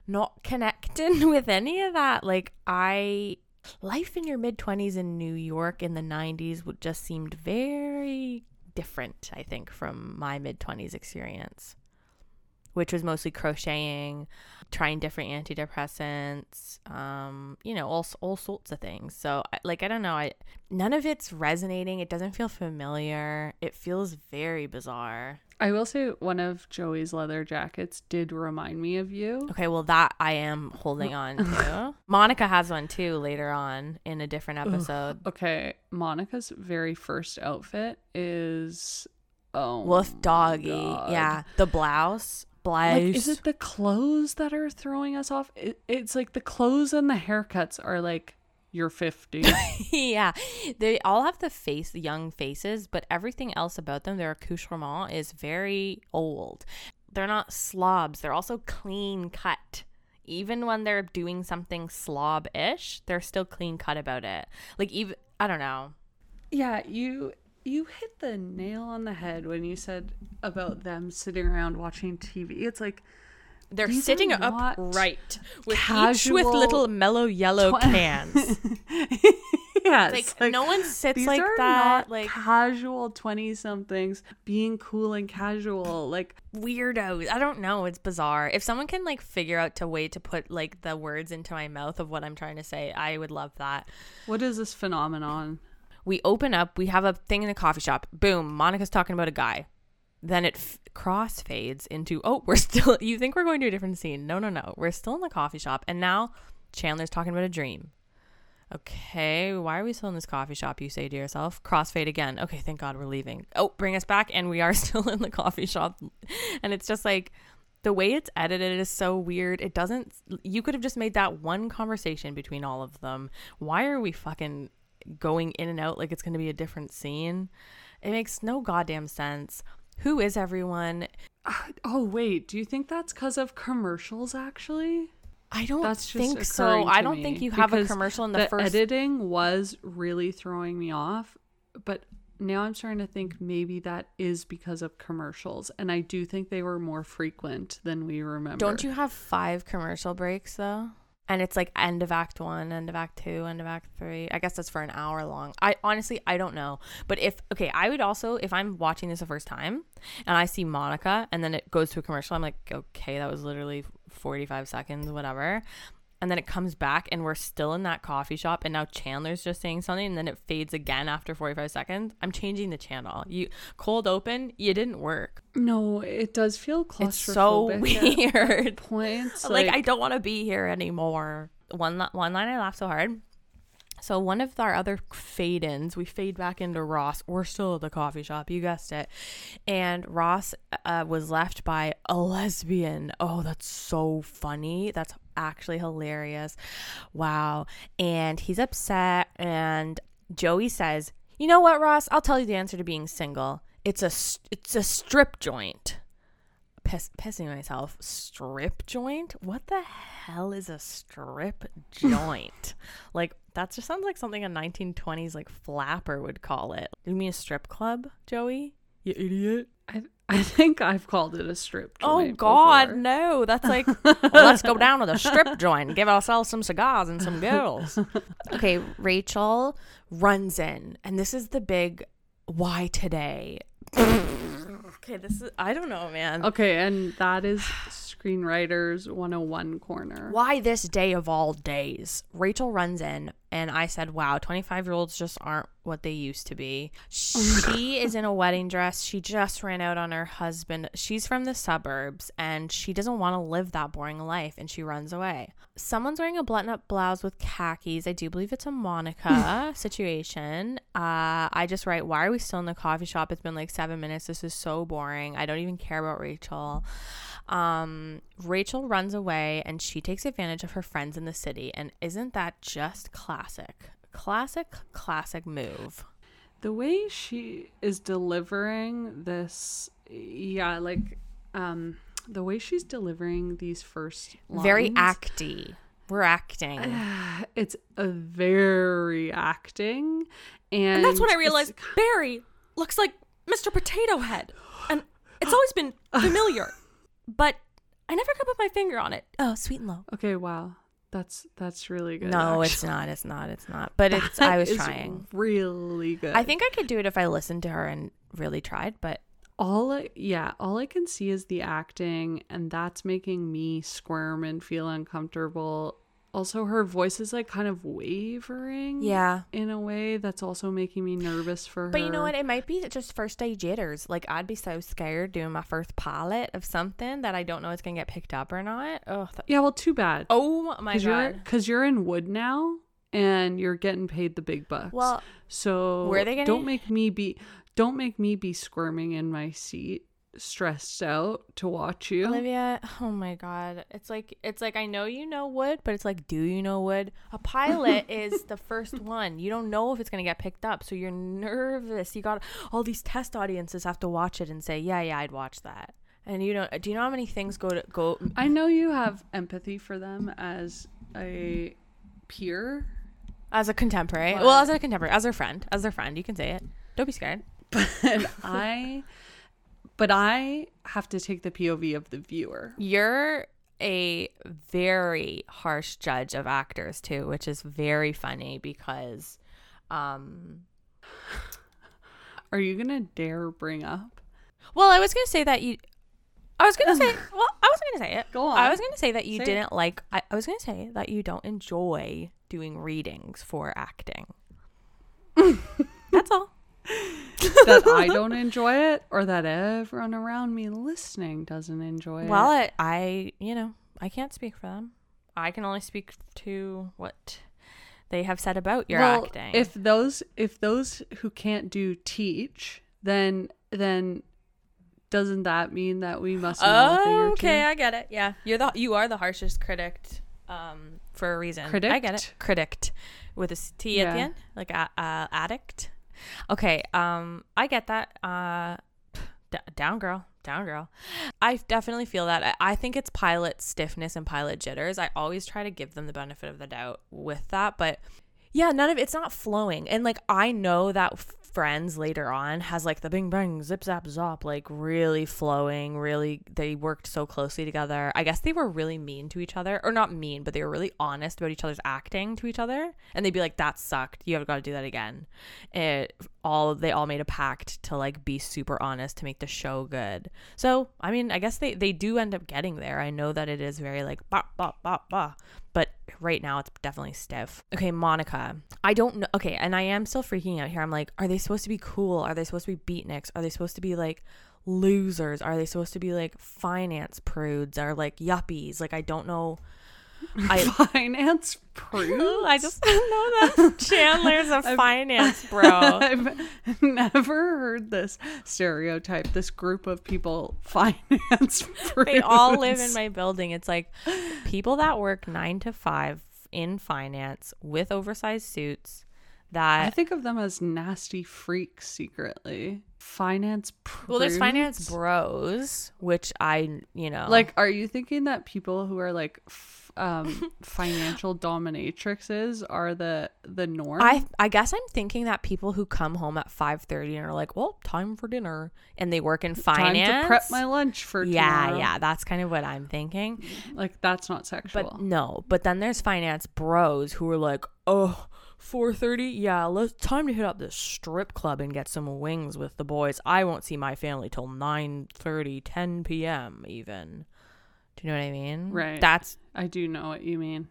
Not connecting (laughs) with any of that. Like I life in your mid 20s in New York in the 90s would just seemed very different, I think, from my mid 20s experience which was mostly crocheting, trying different antidepressants, um, you know, all all sorts of things. So, like, I don't know, I none of it's resonating. It doesn't feel familiar. It feels very bizarre. I will say one of Joey's leather jackets did remind me of you. Okay, well, that I am holding on to. (laughs) Monica has one too later on in a different episode. Okay, Monica's very first outfit is oh Wolf doggy, God. yeah, the blouse, blouse. Like, is it the clothes that are throwing us off? It, it's like the clothes and the haircuts are like you're 50. (laughs) yeah, they all have the face, the young faces, but everything else about them, their accoutrement is very old. They're not slobs. They're also clean cut. Even when they're doing something slob-ish, they're still clean cut about it. Like even I don't know. yeah, you you hit the nail on the head when you said about them sitting around watching TV. It's like They're sitting upright with each casual with little Mello Yello tw- (laughs) cans. yes, like, no one sits like that. Like casual 20 somethings being cool and casual. Like weirdos. I don't know. It's bizarre. If someone can like figure out a way to put like the words into my mouth of what I'm trying to say, I would love that. what is this phenomenon? We open up, we have a thing in the coffee shop. Boom, Monica's talking about a guy. Then it f- crossfades into, oh, we're (laughs) still, you think we're going to a different scene. No, no, no. We're still in the coffee shop. And now Chandler's talking about a dream. Okay, why are we still in this coffee shop? You say to yourself. Crossfade again. Okay, thank God we're leaving. Oh, bring us back, and we are (laughs) still in the coffee shop. And it's just like the way it's edited is so weird. It doesn't. You could have just made that one conversation between all of them. Why are we fucking going in and out like it's going to be a different scene? It makes no goddamn sense. Who is everyone? Uh, oh wait, do you think that's because of commercials? Actually, I don't that's think so. I don't think you have a commercial in the, the first editing was really throwing me off, but now I'm starting to think maybe that is because of commercials, and I do think they were more frequent than we remember. Don't you have five commercial breaks though? And it's like end of act one, end of act two, end of act three. I guess that's for an hour long. I honestly I don't know. But if okay, I would also if I'm watching this the first time and I see Monica and then it goes to a commercial, I'm like, okay, that was literally 45 seconds, whatever. And then it comes back and we're still in that coffee shop and now Chandler's just saying something and then it fades again after 45 seconds. I'm changing the channel. You cold open, you didn't work. No, it does feel claustrophobic. It's so weird. (laughs) points. (laughs) like, I don't want to be here anymore. One one line I laughed so hard. So one of our other fade ins, we fade back into Ross. We're still at the coffee shop, you guessed it. And Ross uh, was left by a lesbian. Oh, that's so funny. That's actually hilarious. Wow. And he's upset. And Joey says, "You know what, Ross? I'll tell you the answer to being single. It's a it's a strip joint." Piss, pissing myself. Strip joint? What the hell is a strip joint? (laughs) like that just sounds like something a 1920s like flapper would call it. You mean a strip club, Joey? You idiot. I I think I've called it a strip Oh. God, before. no! That's like (laughs) well, let's go down to the strip joint give ourselves some cigars and some girls. (laughs) Okay, Rachel runs in, and this is the big why today. (laughs) okay, this is I don't know, man. Okay, and that is Screenwriters 101 corner. Why this day of all days? Rachel runs in, and I said, Wow, 25 year olds just aren't what they used to be. She (laughs) is in a wedding dress. She just ran out on her husband. She's from the suburbs, and she doesn't want to live that boring life, and she runs away. Someone's wearing a button up blouse with khakis. I do believe it's a Monica (laughs) situation. Uh, I just write, Why are we still in the coffee shop? It's been like seven minutes. This is so boring. I don't even care about Rachel. Um, Rachel runs away and she takes advantage of her friends in the city. And isn't that just classic? Classic, classic move. The way she is delivering this, yeah, like um, the way she's delivering these first lines, Very acty. We're acting. (sighs) It's a very acting, and, And that's when I realized Barry looks like Mr. Potato Head. And it's always been (sighs) familiar. But I never could put my finger on it. Oh, sweet and low. Okay, wow, that's that's really good. No, it's not. It's not. It's not. But it's I was trying. really good. I think I could do it if I listened to her and really tried, but all I, yeah all i can see is the acting and that's making me squirm and feel uncomfortable also her voice is like kind of wavering yeah. in a way that's also making me nervous for her But you know what? It might be just first day jitters. Like I'd be so scared doing my first pilot of something that I don't know it's gonna get picked up or not. Oh, th- yeah well too bad oh my because god. because you're in wood now and you're getting paid the big bucks Well, so were they gonna- don't make me be don't make me be squirming in my seat stressed out to watch you Olivia, oh my god. It's like it's like I know you know wood, but it's like do you know wood? A pilot (laughs) is the first one. You don't know if it's going to get picked up, so you're nervous. You got all these test audiences have to watch it and say, "Yeah, yeah, I'd watch that." And you don't do you know how many things go to go I know you have empathy for them as a peer, as a contemporary? But- well, as a contemporary, as their friend, as their friend, you can say it. Don't be scared. (laughs) but I but I have to take the POV of the viewer. You're a very harsh judge of actors too, which is very funny because um (laughs) Are you going to dare bring up? well, I was going to say that you I was going to say (laughs) well, I was going to say it. Go on. I was going to say that you Say didn't like I, I was going to say that you don't enjoy doing readings for acting. (laughs) That's all. That I don't enjoy it or that everyone around me listening doesn't enjoy Well, it. I, I, you know, I can't speak for them. I can only speak to what they have said about your well, acting. if those if those who can't do teach, then then doesn't that mean that we must know a thing or Oh, okay. I get it. Yeah, you're the you are the harshest critic, um, for a reason. Critic? I get it. Critic, with a T at the end, like a uh, addict. Okay, um, I get that. Uh, d- down girl, down girl. I definitely feel that. I, I think it's pilot stiffness and pilot jitters. I always try to give them the benefit of the doubt with that, but yeah, none of it's not flowing. And like I know that Friends later on has like the bing bang zip zap zop like really flowing, really they worked so closely together. I guess they were really mean to each other or not mean, but they were really honest about each other's acting to each other. And they'd be like that sucked. You have got to do that again. It all they all made a pact to like be super honest to make the show good. So, I mean, I guess they they do end up getting there. I know that it is very like ba ba ba ba but right now it's definitely stiff. Okay, Monica. I don't know. Okay, and I am still freaking out here. I'm like, are they supposed to be cool? Are they supposed to be beatniks? Are they supposed to be like losers? Are they supposed to be like finance prudes? Are like yuppies? Like I don't know I (laughs) Finance prudes. I just didn't know that (laughs) Chandler's a finance (laughs) bro. I've never heard this stereotype. This group of people finance prudes. they all live in my building. It's like people that work nine to five in finance with oversized suits. That I think of them as nasty freaks secretly. Finance prudes. well, there's finance bros, which I you know Like, are you thinking that people who are like um, (laughs) financial dominatrixes are the the norm? I I guess I'm thinking that people who come home at five thirty and are like, well, time for dinner, and they work in finance. Time to prep my lunch for yeah, tomorrow. yeah, that's kind of what I'm thinking. Like that's not sexual. But no, but then there's finance bros who are like, oh, 4:30, yeah, let's time to hit up the strip club and get some wings with the boys. I won't see my family till 9:30, 10 p.m. even. Do you know what I mean? Right. That's I do know what you mean.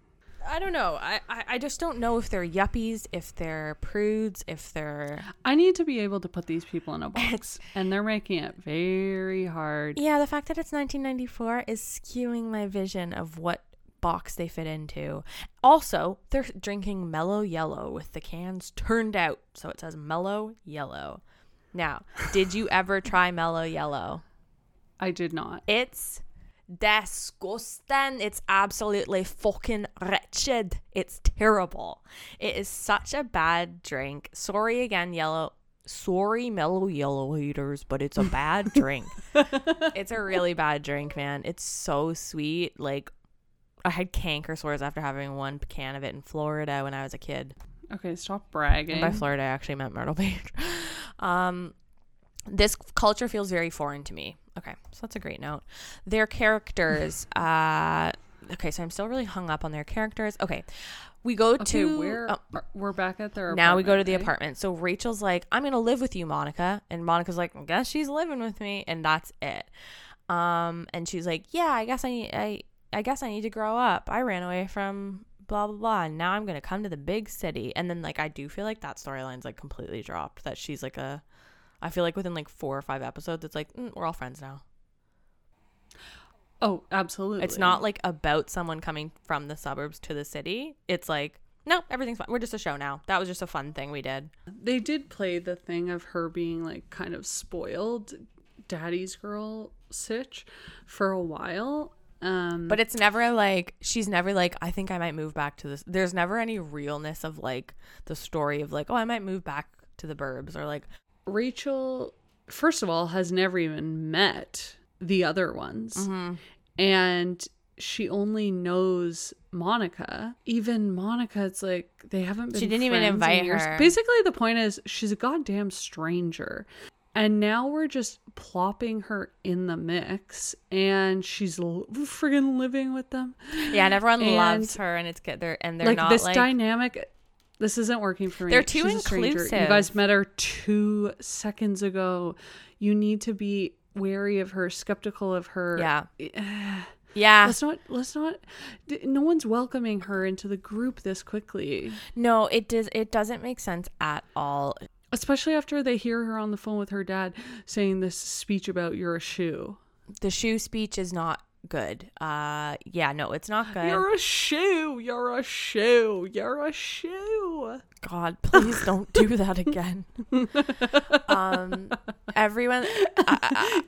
I don't know. I, I I just don't know if they're yuppies, if they're prudes, if they're I need to be able to put these people in a box, and they're making it very hard. Yeah, the fact that it's 1994 is skewing my vision of what box they fit into. Also, they're drinking Mello Yello with the cans turned out. So it says Mello Yello. Now, did you ever try Mello Yello? I did not. It's disgusting. It's absolutely fucking wretched. It's terrible. It is such a bad drink. Sorry again, yellow. Sorry, Mello Yello haters, but it's a bad (laughs) drink. it's a really (laughs) bad drink, man. It's so sweet. Like, I had canker sores after having one can of it in Florida when I was a kid. Okay, stop And bragging. by Florida, I actually meant Myrtle Beach. (laughs) Um, this culture feels very foreign to me. Okay, so that's a great note. Their characters. (laughs) uh, okay, so I'm still really hung up on their characters. Okay, we go okay, to. where oh, we're back at their now we go to the right? apartment. So Rachel's like, I'm gonna live with you, Monica. And Monica's like, I guess she's living with me, and that's it. Um, and she's like, Yeah, I guess I need I I guess I need to grow up. I ran away from blah blah blah and now I'm gonna come to the big city. And then like I do feel like that storyline's like completely dropped. That she's like a I feel like within like four or five episodes it's like mm, we're all friends now. Oh, absolutely. It's not like about someone coming from the suburbs to the city. It's like no, everything's fine. We're just a show now. That was just a fun thing we did. They did play the thing of her being like kind of spoiled, daddy's girl sitch for a while. Um, But it's never like she's never like I think I might move back to this. There's never any realness of like the story of like oh I might move back to the burbs or like Rachel, first of all, has never even met the other ones. Mm-hmm. And she only knows Monica. Even Monica, it's like they haven't been She didn't even in invite years. her. Basically, the point is she's a goddamn stranger. And now we're just plopping her in the mix, and she's l- friggin' living with them. yeah and everyone And, loves her and it's good they're and they're like not this like dynamic this isn't working for me. They're too She's a you guys met her two seconds ago. You need to be wary of her skeptical of her. Yeah. Eh. Yeah. Let's not let's not no one's welcoming her into the group this quickly. No it does it doesn't make sense at all. Especially after they hear her on the phone with her dad saying this speech about you're a shoe. The shoe speech is not good. Uh yeah no it's not good. You're a shoe you're a shoe you're a shoe God, please don't do that again. (laughs) um, everyone, I, I,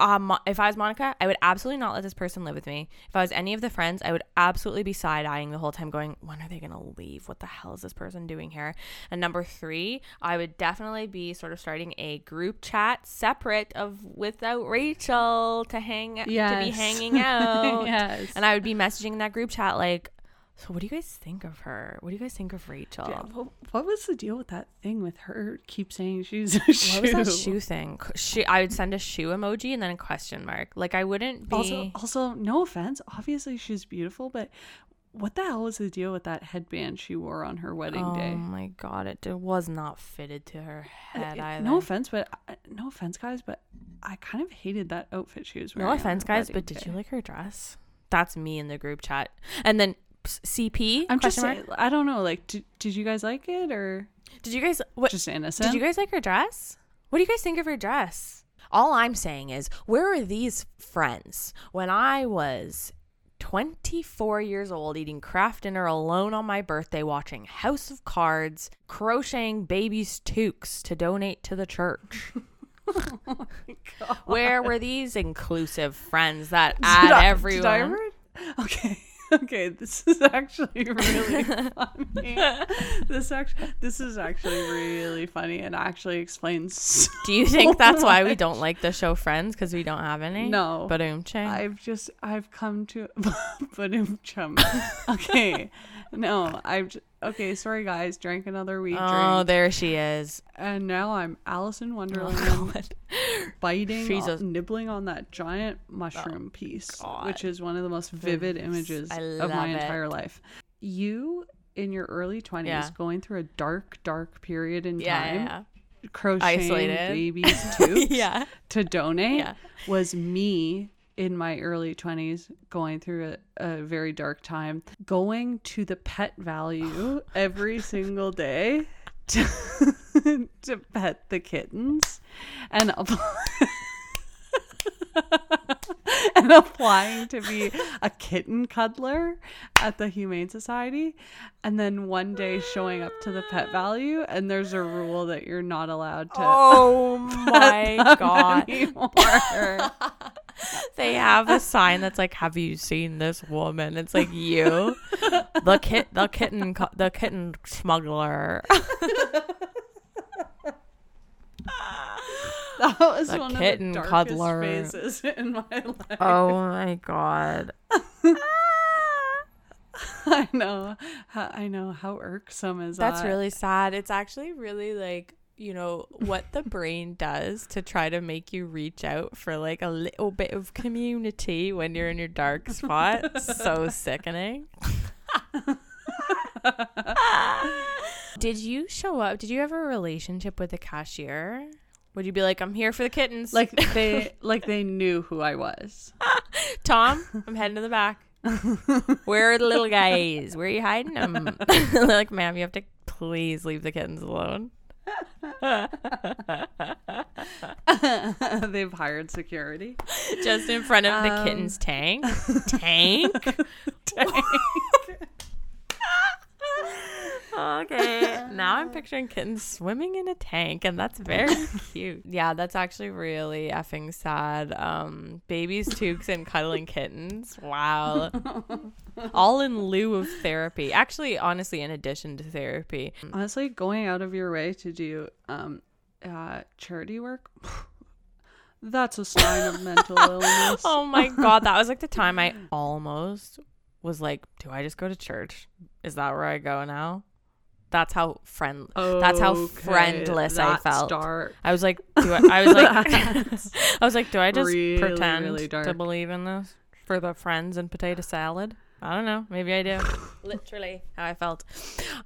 um, if I was Monica, I would absolutely not let this person live with me. If I was any of the friends, I would absolutely be side eyeing the whole time, going, "When are they gonna leave? What the hell is this person doing here?" And number three, I would definitely be sort of starting a group chat separate of without Rachel to hang to be hanging out. (laughs) yes And I would be messaging in that group chat like, "So what do you guys think of her? What do you guys think of Rachel?" Yeah, what, what was the deal with that thing with her keep saying she's a shoe? What was that shoe thing? She, I would send a shoe emoji and then a question mark. Like I wouldn't be. Also, also, no offense. Obviously, she's beautiful, but what the hell was the deal with that headband she wore on her wedding oh day? Oh my god, it, was not fitted to her head Uh, either. no offense, but no offense, guys, but I kind of hated that outfit she was wearing. No offense, guys, but did you like her dress? That's me in the group chat. And then CP. I'm just mark? I don't know. Like, did, did you guys like it or Did you guys? What? just innocent? Did you guys like her dress? What do you guys think of her dress? All I'm saying is, where were these friends when I was 24 years old, eating Kraft Dinner alone on my birthday, watching House of Cards, crocheting babies' toques to donate to the church. (laughs) Oh where were these inclusive friends that add Did I- everyone? did I Okay. Okay, this is actually really (laughs) funny. This actually, this is actually really funny, and actually explains. (laughs) Do you think so that's why we don't like the show Friends because we don't have any? No. Boom, ching. I've just I've come to (laughs) but chum. Okay. No, I've okay, sorry guys, drank another wheat Oh, drink. there she is. And now I'm Alice in Oh, Wonderland (laughs) God. biting She's a- Oh, nibbling on that giant mushroom oh, piece, God. which is one of the most vivid Viv- images of my it. entire life. You in your early 20s Yeah. going through a dark dark period in Yeah, time yeah, crocheting Isolated. babies (laughs) too yeah. to donate was me in my early 20s going through a, a very dark time going to the Pet Valu (sighs) every single day (laughs) to, to pet the kittens and (laughs) (laughs) (laughs) and applying to be a kitten cuddler at the humane society and then one day showing up to the Pet Valu and there's a rule that you're not allowed to Oh (laughs) my god. (laughs) they have a sign that's like, "Have you seen this woman?" It's like you, the kit, the kitten, the kitten smuggler. That was The one kitten of the darkest cuddler. phases (laughs) in my life. oh my god. (laughs) I know. I know how irksome is that? That's that? really sad. It's actually really like, you know, what the brain does to try to make you reach out for like a little bit of community when you're in your dark spot. so (laughs) sickening. Did you show up? Did you have a relationship with the cashier? Would you be like, I'm here for the kittens? like they (laughs) like they knew who I was. (laughs) Tom, I'm heading to the back. Where are the little (laughs) guys? Where are you hiding them? They're like, ma'am, you have to please leave the kittens alone. They've hired security. Just in front of the Um, kitten's tank. Tank? okay. Now I'm picturing kittens swimming in a tank, and that's very (laughs) cute. Yeah, that's actually really effing sad. Um, babies, toques, and cuddling kittens. Wow. (laughs) All in lieu of therapy. Actually, honestly, in addition to therapy. Honestly, going out of your way to do um uh charity work (sighs) that's a sign of mental (laughs) illness. Oh my god, that was like the time I almost was like, do I just go to church? Is that where I go now? That's how friend. okay. That's how friendless I felt. Dark. I was like, do I, I was like, (laughs) (laughs) I was like, do I just really, pretend really to believe in this for the friends and potato salad? I don't know. Maybe I do. (laughs) Literally how I felt.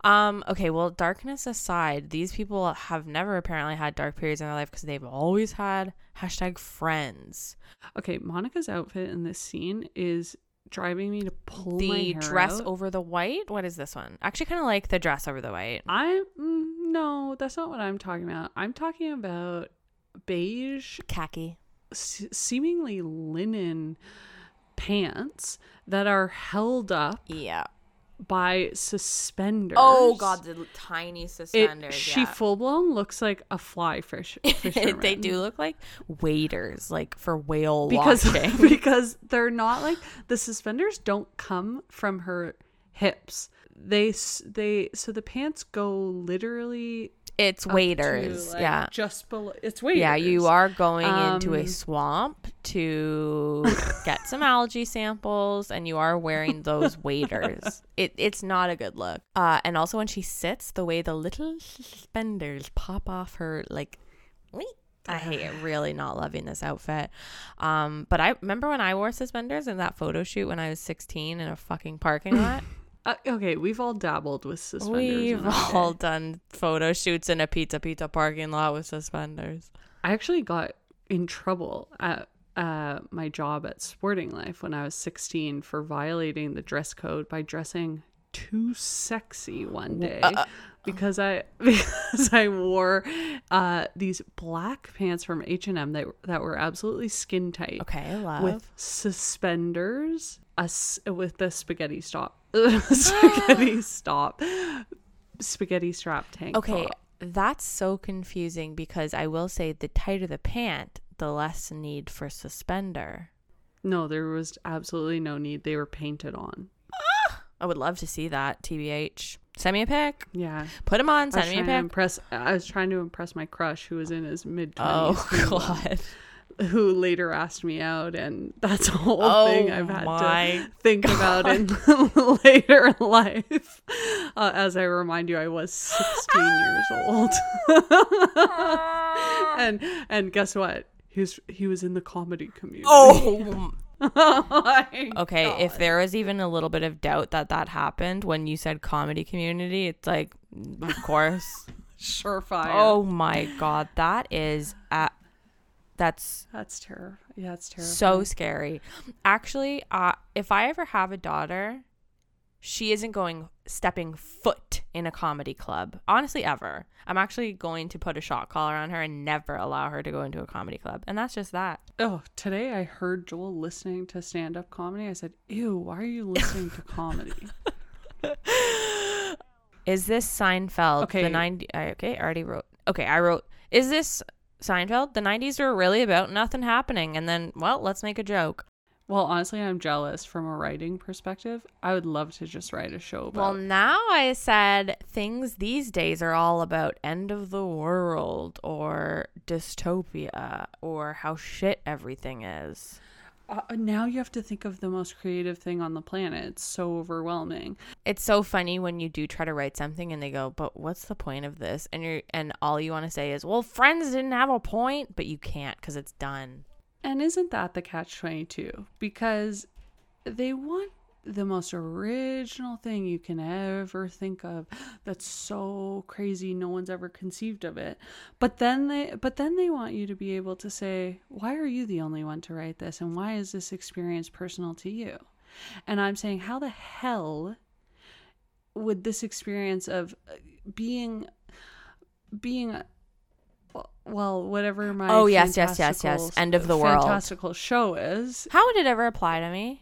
Um. Okay. Well, darkness aside, these people have never apparently had dark periods in their life because they've always had hashtag friends. Okay, Monica's outfit in this scene is driving me to pull my the dress out. over the white. What is this one? Actually, kind of like the dress over the white. I mm, no, that's not what I'm talking about. I'm talking about beige, Khaki. s- seemingly linen pants that are held up Yeah. By suspenders. Oh god, the tiny It, suspenders. she yeah. full blown looks like a fly fish. (laughs) they do look like waders, like for whale because (laughs) watching. because they're not like the suspenders don't come from her hips. They they so the pants go literally it's up to, waders. like, yeah. just below. It's waders. Yeah, you are going into a Um, swamp to (laughs) get some algae samples, and you are wearing those waders. (laughs) It it's not a good look. Uh, and also when she sits, the way the little suspenders pop off her, like. I hate it. (sighs) Really not loving this outfit. Um, but I remember when I wore suspenders in that photo shoot when I was 16 in a fucking parking lot. (laughs) Uh, okay, we've all dabbled with suspenders. We've all day. done photo shoots in a pizza pizza parking lot with suspenders. I actually got in trouble at uh, my job at Sporting Life when I was 16 for violating the dress code by dressing too sexy one day uh, because I (laughs) because I wore uh, these black pants from H and M that that were absolutely skin tight Okay, love. with suspenders, us with the spaghetti stop, (laughs) (laughs) spaghetti stop, spaghetti strap tank. okay, top. that's so confusing because I will say the tighter the pant, the less need for suspender. No, there was absolutely no need. They were painted on. I would love to see that. TBH, send me a pic. Yeah. Put him on. Send me a pic. impress. I was trying to impress my crush, who was in his mid twenties. Oh. (laughs) God. who later asked me out, and that's a whole Oh thing I've had to think about in (laughs) later life. Uh, as I remind you, I was 16 years old, (laughs) and and guess what? He was he was in the comedy community. Oh. (laughs) My Okay, if God. there was even a little bit of doubt that that happened when you said comedy community, it's like, of course. (laughs) surefire. oh my god, that is uh, that's that's terrible. Yeah, it's terrible. so scary. Actually, uh, if I ever have a daughter, she isn't going stepping foot in a comedy club. Honestly, ever. I'm actually going to put a shot collar on her and never allow her to go into a comedy club. And that's just that. Oh, today I heard Joel listening to stand up comedy. I said, Ew, why are you listening to comedy? (laughs) Is this Seinfeld? Okay. The 90 I- okay, I already wrote. Okay, I wrote Is this Seinfeld? The 90s were really about nothing happening and then, well, let's make a joke. Well, honestly, I'm jealous from a writing perspective. I would love to just write a show about. Well, now I said things these days are all about end of the world or dystopia or how shit everything is. uh, now you have to think of the most creative thing on the planet. It's so overwhelming. It's so funny when you do try to write something and they go, "But what's the point of this?" And you're and all you want to say is, "Well, friends didn't have a point," but you can't cuz it's done. And isn't that the catch 22? Because they want the most original thing you can ever think of. (gasps) That's so crazy. No one's ever conceived of it. But then they but then they want you to be able to say why are you the only one to write this? And why is this experience personal to you? And i'm saying how the hell would this experience of uh, being being well whatever my Oh, yes, yes, yes, yes. End of the world. fantastical show is How would it ever apply to me?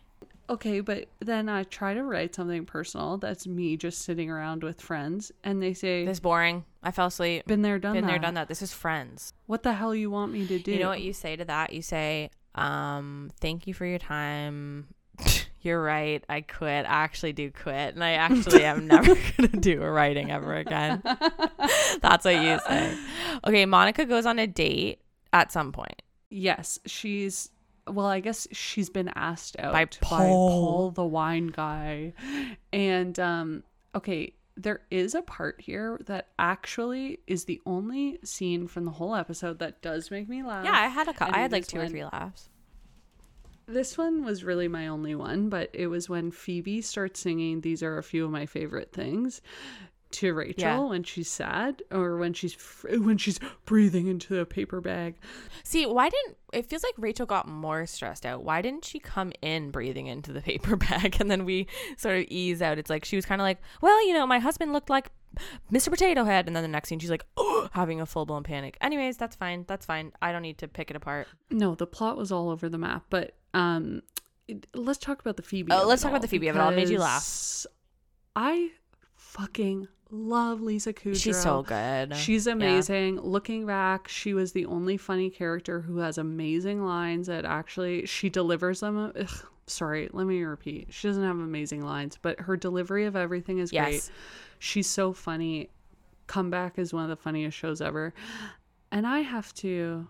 okay but then i try to write something personal that's me just sitting around with friends and they say This boring. I fell asleep. been there done Been that there, done that. This is friends. what the hell you want me to do You know what you say to that? You say, um, thank you for your time. You're right. I quit. I actually do quit. And I actually am (laughs) never (laughs) going to do a writing ever again. That's what you say. Okay. Monica goes on a date at some point. yes she's well i guess she's been asked out By by Paul. paul the wine guy and um okay there is a part here that actually is the only scene from the whole episode that does make me laugh Yeah. I had a. I had like two or three laughs. This one was really my only one, but it was when Phoebe starts singing These Are a Few of My Favorite Things to Rachel Yeah. when she's sad or when she's when she's breathing into a paper bag. See, why didn't it feels like Rachel got more stressed out? Why didn't she come in breathing into the (laughs) paper bag and then we sort of ease out? It's like she was kind of like, well, you know, my husband looked like Mr. Potato Head, and then the next scene she's like, oh, having a full blown panic. Anyways, that's fine. That's fine. I don't need to pick it apart. No, the plot was all over the map, but um it- let's talk about the Phoebe. Oh, let's talk about the Phoebe of it all. It made you laugh. I fucking love Lisa Kudrow. She's so good. She's amazing. Looking back, she was the only funny character who has amazing lines that actually she delivers them. Ugh, sorry, let me repeat. She doesn't have amazing lines, but her delivery of everything is great. Yes. She's so funny. Comeback is one of the funniest shows ever. And I have to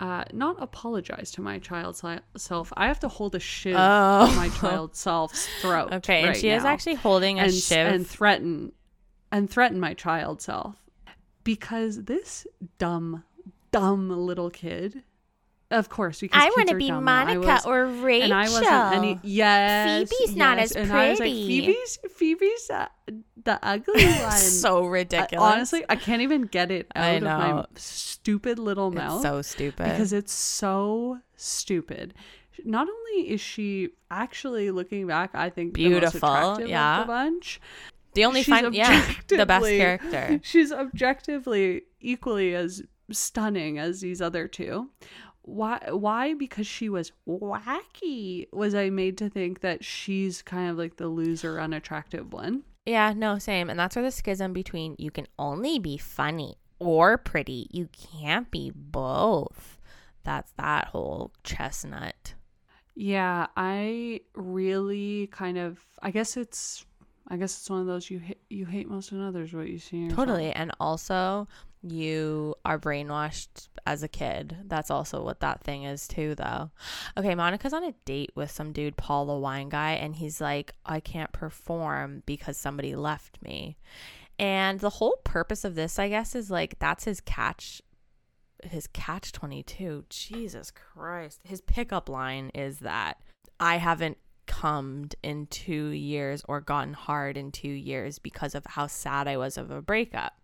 uh, not apologize to my child self. I have to hold a shiv Oh. my child self's throat. (laughs) Okay, and right she is actually holding a and, shiv. and threaten and threaten my child self because this dumb dumb little kid of course because I want to be dumb, Monica was- or Rachel. and I wasn't any yes Phoebe's not as and I was like pretty. Phoebe's Phoebe's uh, the ugly (laughs) one so I- ridiculous. honestly I can't even get it out I of my stupid little mouth it's so stupid. because it's so stupid. not only is she actually looking back, I think the Beautiful, most yeah. the bunch. The only fun, yeah, the best character. (laughs) She's objectively equally as stunning as these other two. Why? Why? Because she was wacky. Was I made to think that she's kind of like the loser, unattractive one? Yeah, no, same. And that's where the schism between you can only be funny or pretty. You can't be both. That's that whole chestnut. Yeah, I really kind of. I guess it's. I guess it's one of those you hate, you hate most in others what you see. Totally. And also, you are brainwashed as a kid. That's also what that thing is, too, though. Okay, Monica's on a date with some dude, Paul the wine guy, and he's like, I can't perform because somebody left me. And the whole purpose of this, I guess, is like that's his catch. His catch 22. Jesus Christ. His pickup line is that I haven't cummed in two years or gotten hard in two years because of how sad I was of a breakup.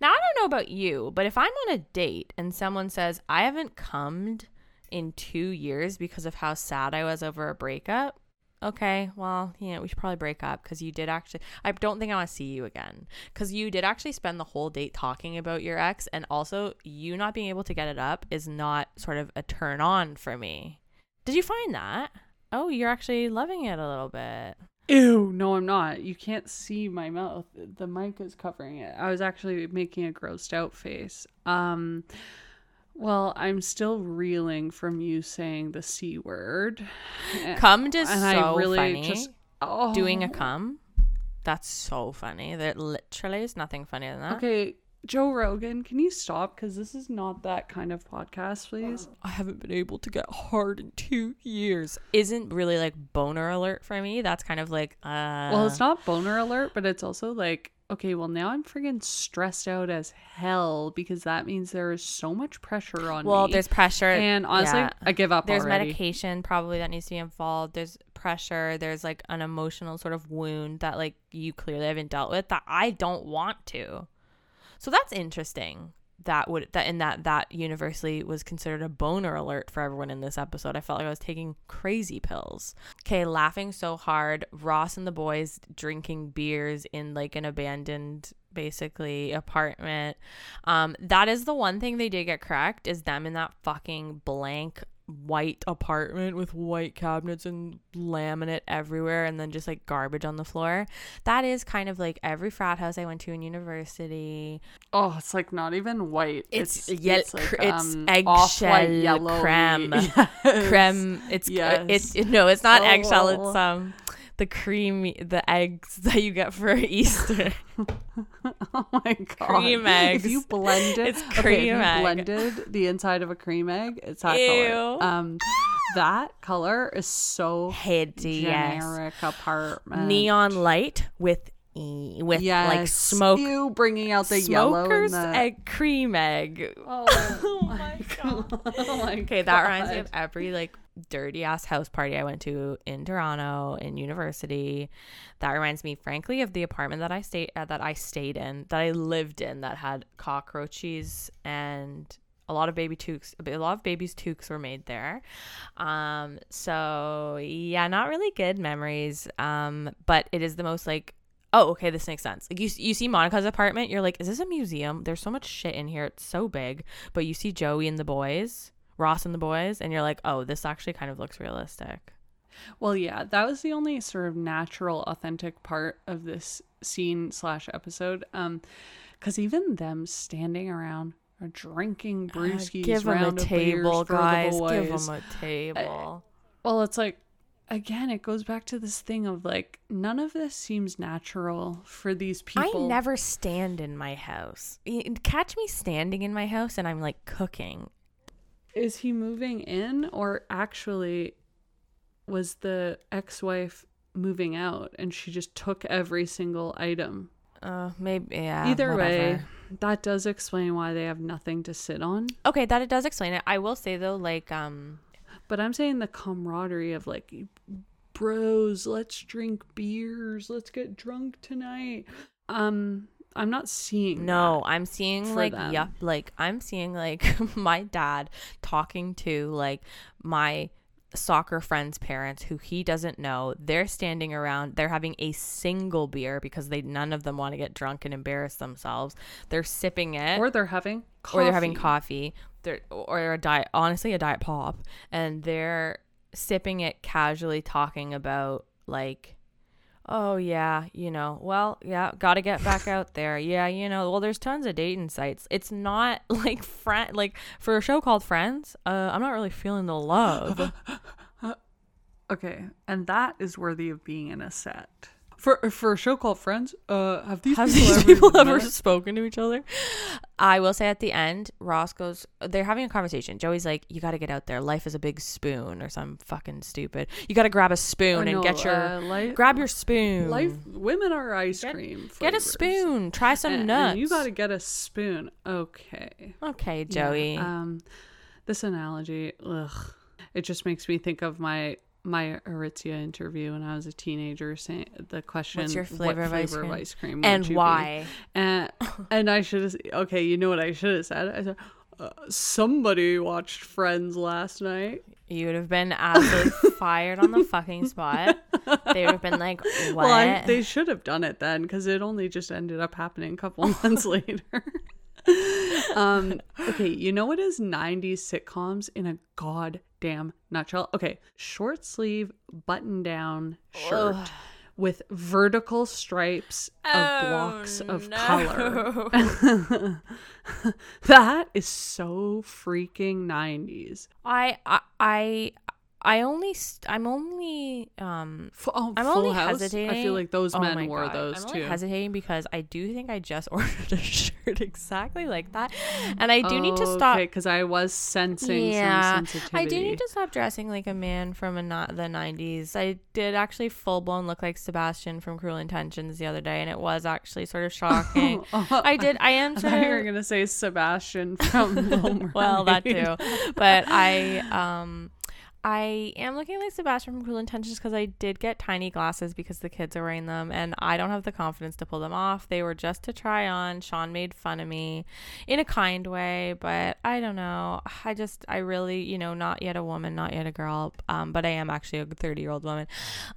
Now, I don't know about you, but if I'm on a date and someone says, I haven't cummed in two years because of how sad I was over a breakup, okay, well, yeah, we should probably break up because you did actually, I don't think I want to see you again because you did actually spend the whole date talking about your ex. And also, you not being able to get it up is not sort of a turn on for me. Did you find that? Oh, you're actually loving it a little bit. Ew, no, I'm not. You can't see my mouth. The mic is covering it. I was actually making a grossed out face. Um, well, I'm still reeling from you saying the c word. Cummed is and so I really funny. just oh. doing a cum. That's so funny. There literally is nothing funnier than that. Okay, Joe Rogan, can you stop? Because this is not that kind of podcast, please. I haven't been able to get hard in two years. Isn't really like boner alert for me. That's kind of like uh well, it's not boner alert, but it's also like, okay, well, now I'm freaking stressed out as hell because that means there is so much pressure on well, me. Well, there's pressure. and honestly, yeah. I give up there's already. medication probably that needs to be involved. There's pressure. There's like an emotional sort of wound that like you clearly haven't dealt with that I don't want to. So that's interesting. That would that in that that universally was considered a boner alert for everyone in this episode. I felt like I was taking crazy pills. Okay, laughing so hard. Ross and the boys drinking beers in like an abandoned basically apartment. Um, that is the one thing they did get correct is them in that fucking blank white apartment with white cabinets and laminate everywhere and then just like garbage on the floor. That is kind of like every frat house I went to in university. Oh, it's like not even white. It's It's ye- it's, like, cr- it's um, eggshell yellowy. creme. Yes. (laughs) Creme. It's Yes. it's no, it's not eggshell. It's Oh. um the creamy the eggs (laughs) that you get for Easter. (laughs) oh my god. Cream eggs. If you blended It's okay, if cream you egg. blended the inside of a cream egg, it's that Ew. color. Um that color is so Hideous. generic apartment. Neon light with e with yes. like smoke You bringing out the yellow and the egg cream egg. Oh, (laughs) my god. oh my Okay, that reminds me of every like dirty ass house party I went to in Toronto in university. That reminds me, frankly, of the apartment that I stayed uh, that I stayed in, that I lived in, that had cockroaches and a lot of baby toques. A lot of babies' toques were made there. Um, so yeah, not really good memories. Um, but it is the most like. Oh, okay, this makes sense. Like you, you see Monica's apartment, you're like, is this a museum? There's so much shit in here. It's so big. But you see Joey and the boys, Ross and the boys, and you're like, oh, this actually kind of looks realistic. Well, yeah, that was the only sort of natural, authentic part of this scene slash episode. Um, because even them standing around or drinking brewskis, Uh, give them a round table, for the guys. Give them a table. Well, it's like again, it goes back to this thing of like none of this seems natural for these people. I never stand in my house. Catch me standing in my house, and I'm like cooking. Is he moving in or actually was the ex-wife moving out and she just took every single item? Uh, maybe yeah. Either way, that does explain why they have nothing to sit on. Okay, that it does explain it. I will say though, like um, But I'm saying the camaraderie of like, bros, let's drink beers, let's get drunk tonight. Um, I'm not seeing. No. I'm seeing like them. yup, like I'm seeing like (laughs) my dad talking to like my soccer friends' parents who he doesn't know. They're standing around. They're having a single beer because they none of them want to get drunk and embarrass themselves. They're sipping it, Or they're having coffee. or they're having coffee. They're or a diet, honestly, a diet pop, and they're sipping it casually, talking about like. Oh yeah, you know. Well, yeah, got to get back out there. Yeah, you know. Well, there's tons of dating sites. It's not (laughs) like friend like for a show called Friends. Uh, I'm not really feeling the love. (laughs) Okay, and that is worthy of being in a set. For for a show called Friends, uh, have these Have people these ever people ever spoken to each other? I will say at the end, Ross goes, they're having a conversation. Joey's like, you got to get out there. Life is a big spoon or some fucking stupid. You got to grab a spoon and get your, uh, life, grab your spoon. life. Women are ice Get- cream. Get a spoon. Try some And- nuts. And you got to get a spoon. Okay. okay, Yeah, Joey. um, this analogy, ugh, it just makes me think of my my Aritzia interview when I was a teenager. Saying the question, your what flavor of ice flavor cream? of ice cream and you be? why? And and I should have. Okay, you know what I should have said? I said. Uh, somebody watched Friends last night. You would have been absolutely (laughs) fired on the fucking spot. They would have been like, what? Well, I, they should have done it then because it only just ended up happening a couple (laughs) months later. (laughs) um, okay, you know what is 90s sitcoms in a goddamn nutshell? Okay, short sleeve button down shirt Ugh. with vertical stripes of blocks Oh, of no. color. (laughs) (laughs) that is so freaking 90s. I, I, I, I only, st- I'm only, um, F- oh, I'm Full only House? hesitating. I feel like those Oh men wore God. those I'm too. hesitating because I do think I just (laughs) ordered a shirt exactly like that, and I do need to stop. because I was sensing Yeah, some sensitivity. I do need to stop dressing like a man from a not the '90s. I did actually full blown look like Sebastian from Cruel Intentions the other day, and it was actually sort of (laughs) shocking. I did. I am I sort thought you were of gonna say Sebastian from (laughs) Little Mermaid. well that too, but I um. I am looking like Sebastian from Cruel Intentions because I did get tiny glasses because the kids are wearing them and I don't have the confidence to pull them off. They were just to try on. Sean made fun of me in a kind way, but I don't know. I just, I really, you know, not yet a woman, not yet a girl, um, but I am actually a 30 year old woman.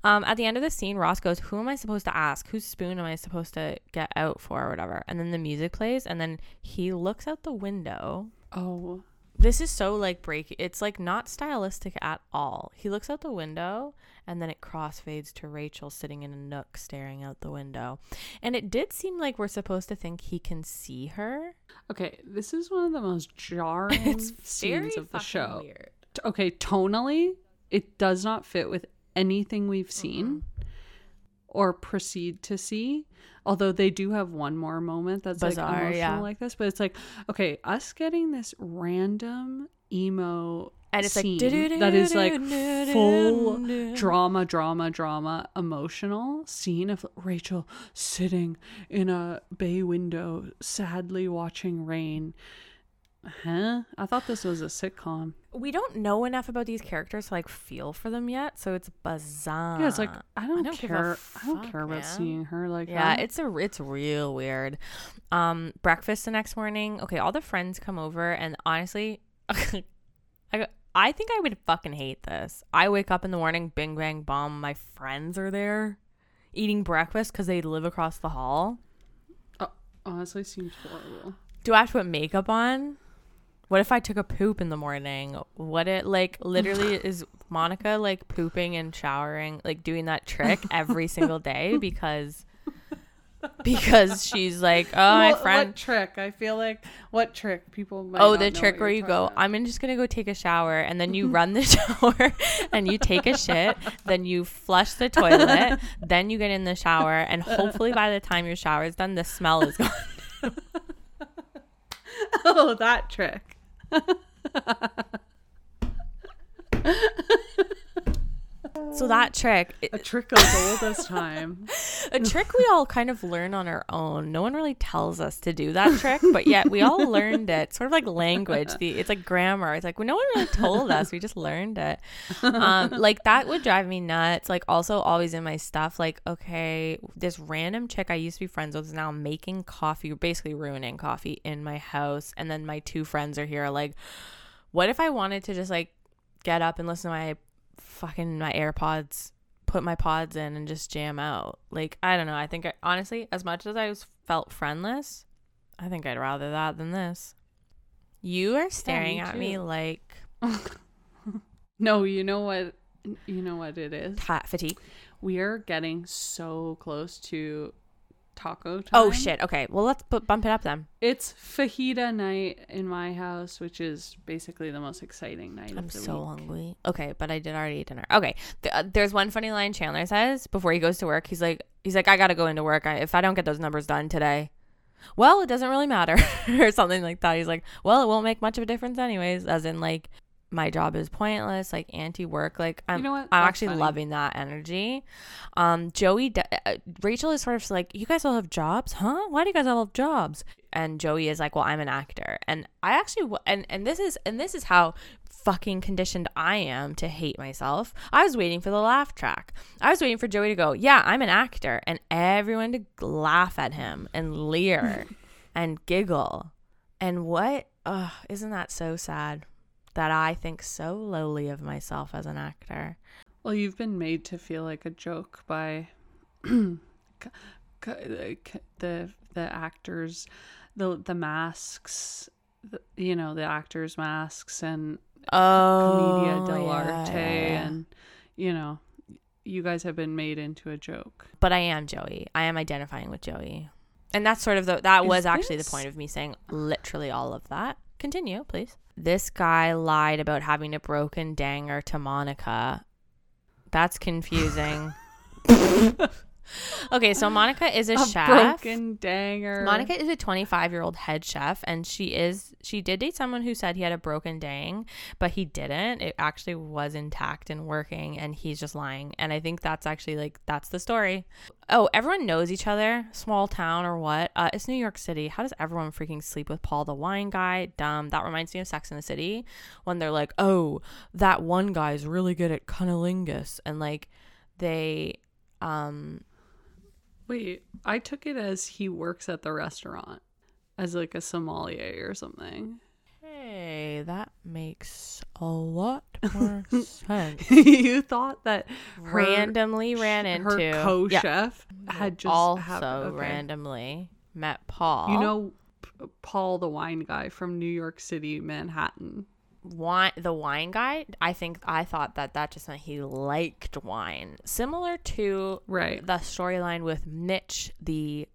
Um, at the end of the scene, Ross goes, Who am I supposed to ask? Whose spoon am I supposed to get out for or whatever? And then the music plays and then he looks out the window Oh, this is so like break it's like not stylistic at all. He looks out the window and then it crossfades to rachel sitting in a nook staring out the window. And it did seem like we're supposed to think he can see her. Okay. This is one of the most jarring (laughs) it's scenes of the show. weird. Okay, tonally, it does not fit with anything we've seen or proceed to see. Although they do have one more moment that's Bizarre, like emotional yeah. like this, but it's like, okay, us getting this random emo and it's like that is like full drama, drama, drama, emotional scene of Rachel sitting in a bay window, sadly watching rain. Huh? I thought this was a sitcom. we don't know enough about these characters to like feel for them yet so it's bizarre yeah, it's like I don't, don't give a care. I don't fuck, care about man. seeing her like yeah that. it's a it's real weird um breakfast the next morning okay all the friends come over and honestly (laughs) i i think i would fucking hate this i wake up in the morning bing bang bomb my friends are there eating breakfast because they live across the hall honestly seems horrible. do i have to put makeup on what if i took a poop in the morning what it like literally (laughs) is monica like pooping and showering like doing that (laughs) trick every single day because because she's like oh my friend What trick? I feel like what trick people might Oh, the trick where you go, about. I'm just gonna go take a shower, and then you (laughs) run the shower, and you take a shit, then you flush the toilet, then you get in the shower, and hopefully by the time your shower is done, the smell is gone. oh, that trick. Ha ha ha ha ha. So that trick, A trick as old as time. (laughs) a trick we all kind of learn on our own. No one really tells us to do that trick, but yet we all (laughs) learned it. Sort of like language. The it's like grammar. It's like well, no one really told us. We just learned it. Um, (laughs) like that would drive me nuts. Like also always in my stuff. Like okay, this random chick I used to be friends with is now making coffee, basically ruining coffee in my house, and then my two friends are here. Like, what if I wanted to just like get up and listen to my fucking my AirPods, put my pods in and just jam out. Like, I don't know. I think I, honestly, as much as I was felt friendless, I think I'd rather that than this. You are staring me at me like (laughs) No, you know what? You know what it is. cat fatigue. We are getting so close to taco time. Oh shit. Okay. Well, let's bu- bump it up then. It's fajita night in my house, which is basically the most exciting night I'm of the so week. hungry. Okay, but I did already eat dinner. Okay, Th- uh, there's one funny line Chandler says before he goes to work. He's like, he's like, I gotta go into work. I, if I don't get those numbers done today, well, it doesn't really matter, (laughs) or something like that. He's like, well, it won't make much of a difference anyways. As in, like, my job is pointless, like anti-work. Like, I'm, know what? I'm actually funny. loving that energy. Um, Joey, d- uh, Rachel is sort of like, you guys all have jobs, huh? Why do you guys all have jobs? And Joey is like, well, I'm an actor, and I actually, w- and and this is and this is how fucking conditioned I am to hate myself. I was waiting for the laugh track. I was waiting for Joey to go, yeah, I'm an actor, and everyone to laugh at him and leer (laughs) and giggle. And what? Ugh, isn't that so sad? That I think so lowly of myself as an actor. Well, you've been made to feel like a joke by (clears throat) c- c- c- the the actors, the the masks, the, you know, the actors' masks and Oh, Commedia yeah, dell'arte, yeah, yeah. and you know, you guys have been made into a joke. but I am Joey. I am identifying with Joey. And that's sort of the that Is was actually the point of me saying literally all of that. Continue, please. This guy lied about having a broken danger to Monica. That's confusing. (laughs) (laughs) okay, so Monica is a, A chef. broken danger. Monica is a 25 year old head chef, and she is she did date someone who said he had a broken dang, but he didn't. It actually was intact and working, and he's just lying. And I think that's actually like that's the story. Oh, everyone knows each other, small town or what? Uh, it's New York City. How does everyone freaking sleep with Paul the wine guy? Dumb. That reminds me of Sex in the City when they're like, oh, that one guy's really good at cunnilingus, and like they um Wait, I took it as he works at the restaurant as like a sommelier or something. Hey, that makes a lot (laughs) more sense. (laughs) you thought that her- randomly ran into her yeah, co-chef had just also okay. randomly met Paul. You know P- Paul the wine guy from New York City, Manhattan. Wine the wine guy. I think I thought that that just meant he liked wine, similar to Right. the storyline with Mitch, the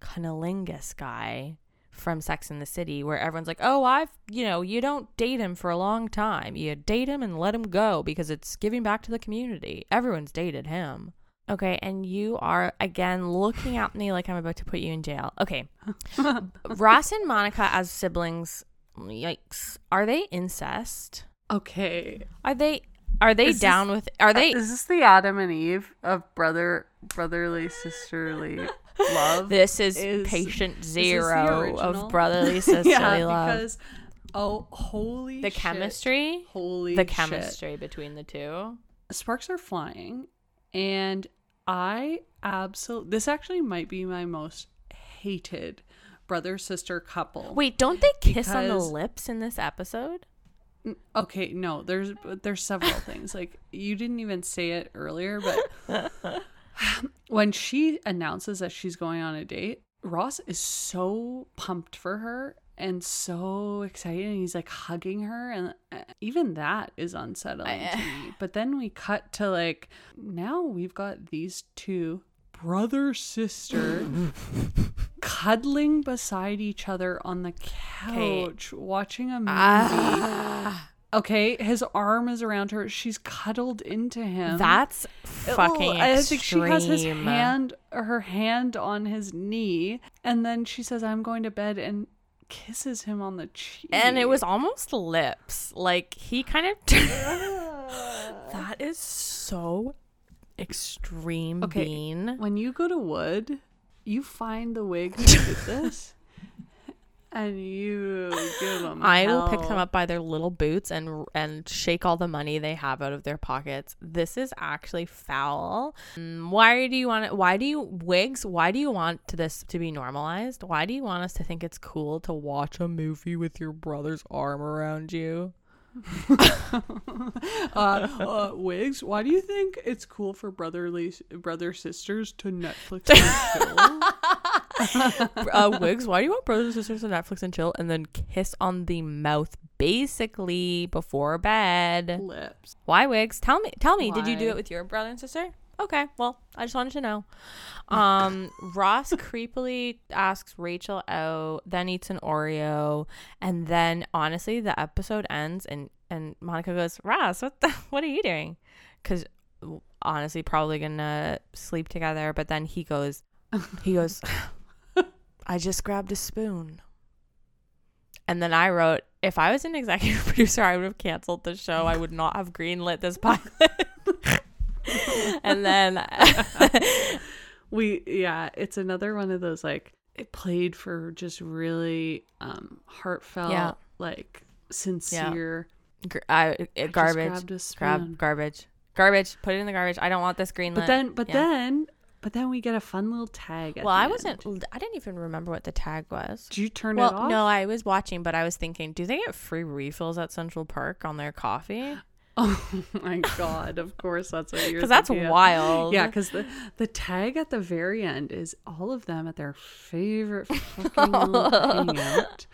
cunnilingus guy from Sex in the City, where everyone's like, "Oh, I've you know you don't date him for a long time. You date him and let him go because it's giving back to the community. Everyone's dated him." Okay, and you are again looking at me like I'm about to put you in jail. Okay, (laughs) Ross and Monica as siblings. Yikes! Are they incest? Okay. Are they? Are they Is this- down with? Are they? Uh, is this the Adam and Eve of brother brotherly sisterly (laughs) love? This is, Is- patient zero original? of brotherly (laughs) sisterly yeah, love. because oh holy The shit. chemistry, Holy the shit. chemistry between the two. Sparks are flying and I absolutely this actually might be my most hated brother sister couple. Wait, don't they kiss on the lips in this episode? Okay, no, there's there's several things. Like you didn't even say it earlier, but (laughs) when she announces that she's going on a date, Ross is so pumped for her and so excited. And he's like hugging her, and uh, even that is unsettling to me. (laughs) But then we cut to like now we've got these two brother sister (laughs) cuddling beside each other on the couch watching a movie. Ah, Okay, his arm is around her. She's cuddled into him. that's fucking Oh, I think she has his hand, her hand on his knee, and then she says, "I'm going to bed," and kisses him on the cheek. and it was almost lips. Like he kind of. (laughs) that is so extreme, Okay. Bean. when you go to Wood, you find the wig who did this, and you give them. I will pick them up by their little boots and and shake all the money they have out of their pockets. This is actually foul. Mm, Why do you want it? Why do you wigs? Why do you want to this to be normalized? Why do you want us to think it's cool to watch a movie with your brother's arm around you? (laughs) uh, uh, Wigs, why do you think it's cool for brotherly brother sisters to Netflix and chill? (laughs) uh, Wigs, why do you want brothers and sisters to Netflix and chill and then kiss on the mouth basically before bed? Lips. Why Wigs? Tell me, tell me, did you do it with your brother and sister? Okay, well, I just wanted to know. Um, Ross creepily asks Rachel out, then eats an Oreo, and then honestly, the episode ends, and and Monica goes, Ross, what the, (laughs) what are you doing? Because honestly, probably gonna sleep together. But then he goes, (laughs) he goes, I just grabbed a spoon. And then I wrote, if I was an executive (laughs) producer, I would have canceled the show. I would not have greenlit this pilot. (laughs) and then (laughs) We yeah, it's another one of those like it played for just really um heartfelt, Yeah. like sincere. gr- I, I garbage, grabbed a spoon. grab garbage, garbage. Put it in the garbage. I don't want this greenlit. But then, but Yeah. then, but then we get a fun little tag. At well, I end. wasn't. I didn't even remember what the tag was. Did you turn it off? no, I was watching, but I was thinking, do they get free refills at Central Park on their coffee? (laughs) Oh my god! Of course, that's what you're. Because (laughs) that's of. wild. Yeah, because the the tag at the very end is all of them at their favorite fucking (laughs) little hangout,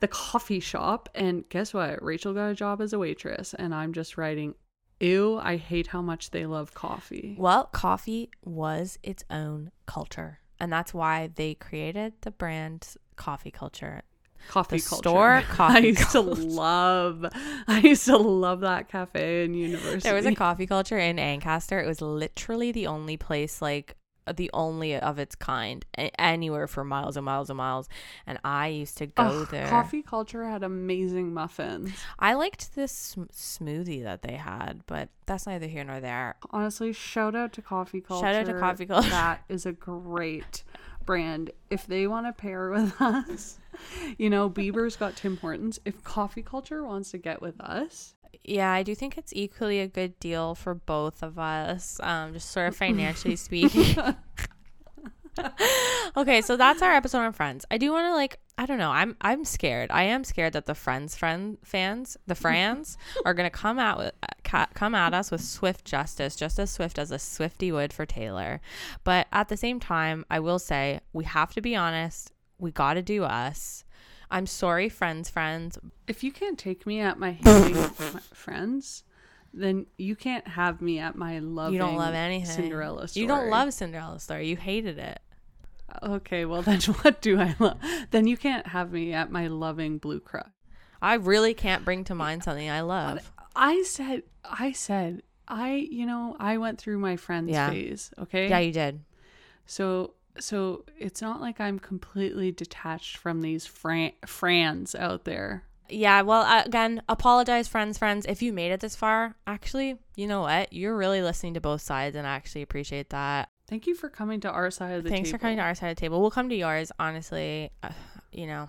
the coffee shop. And guess what? Rachel got a job as a waitress, and I'm just writing, "Ew, I hate how much they love coffee." Well, coffee was its own culture, and that's why they created the brand Coffee Culture. Coffee The culture. store (laughs) coffee I used culture. to love. I used to love that cafe in university. There was a coffee culture in Ancaster. It was literally the only place, like the only of its kind, anywhere for miles and miles and miles. And I used to go Ugh, there. Coffee culture had amazing muffins. I liked this sm- smoothie that they had, but that's neither here nor there. Honestly, shout out to Coffee Culture. Shout out to Coffee Culture. That is a great brand. If they want to pair (laughs) with us, you know, Bieber's got Tim Hortons. If Coffee Culture wants to get with us, Yeah, I do think it's equally a good deal for both of us, um, just sort of financially (laughs) speaking. (laughs) okay, so that's our episode on Friends. I do want to like, I don't know, I'm I'm scared. I am scared that the Friends friend fans, the (laughs) Frans, are gonna come out with ca- come at us with swift justice, just as swift as a Swifty would for Taylor. But at the same time, I will say we have to be honest. We got to do us. I'm sorry, friends, friends, if you can't take me at my hating (laughs) friends, then you can't have me at my loving you don't love anything. Cinderella story. You don't love Cinderella story. You hated it. Okay, well then (laughs) what do I love? Then you can't have me at my loving Blue Crush. I really can't bring to mind something I love. I said, I said, I, you know, I went through my friends Yeah. phase. Okay. Yeah, you did. So, so it's not like I'm completely detached from these fran- frans out there. Yeah, well, uh, again, apologize, friends, friends. If you made it this far, actually, you know what? You're really listening to both sides, and I actually appreciate that. Thank you for coming to our side of the Thanks table. for coming to our side of the table. We'll come to yours, honestly. Uh, you know,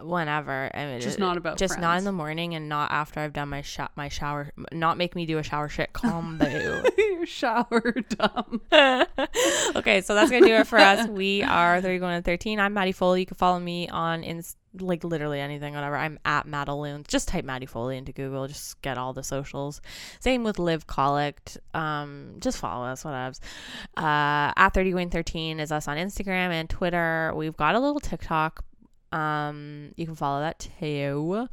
whenever. I mean, Just not about just not in the morning, and not after I've done my my shower. Not make me do a shower shit combo. (laughs) You're shower dumb. (laughs) okay, so that's gonna do it for us. We are 30 going to 13. I'm Maddie Foley. You can follow me on Inst- like literally anything, whatever. I'm at Madaloons. Just type Maddie Foley into Google. Just get all the socials. Same with Liv Collect. Um, just follow us, whatevs. Uh, at 30 going 13 is us on Instagram and Twitter. We've got a little TikTok. Um, you can follow that too.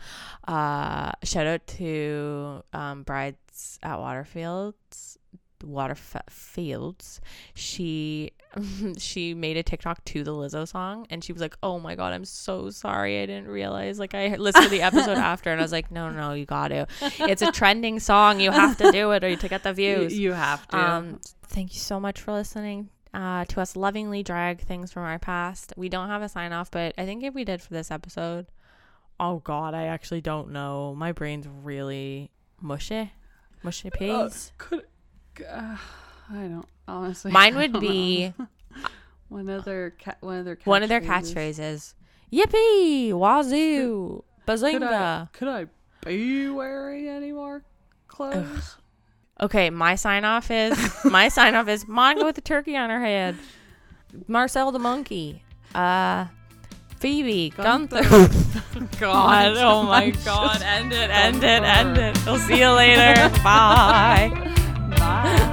Uh, shout out to um, Brides at Waterfields. Waterfields she (laughs) she made a TikTok to the Lizzo song and she was like, "Oh my god, I'm so sorry. I didn't realize like I (laughs) listened to the episode (laughs) after and I was like, "No, no, you got to. It's a trending song. You have to do it or you to get the views." you have to. Um, thank you so much for listening uh, to us lovingly drag things from our past. We don't have a sign off, but I think if we did for this episode, oh god, I actually don't know. My brain's really mushy, mushy Uh, peas. could uh, I don't honestly. (laughs) Mine would be (laughs) one of their ca- one of their one of their catchphrases. catchphrases. Yippee! Wazoo! Could I, could I be wearing any more clothes? Okay, my sign off is (laughs) my sign off is Monica with the turkey on her head. Marcel the monkey. Uh Phoebe Gunther. Gunther. God, God, oh my I'm God, end it, end it, end it. We'll see you later. Bye. Bye.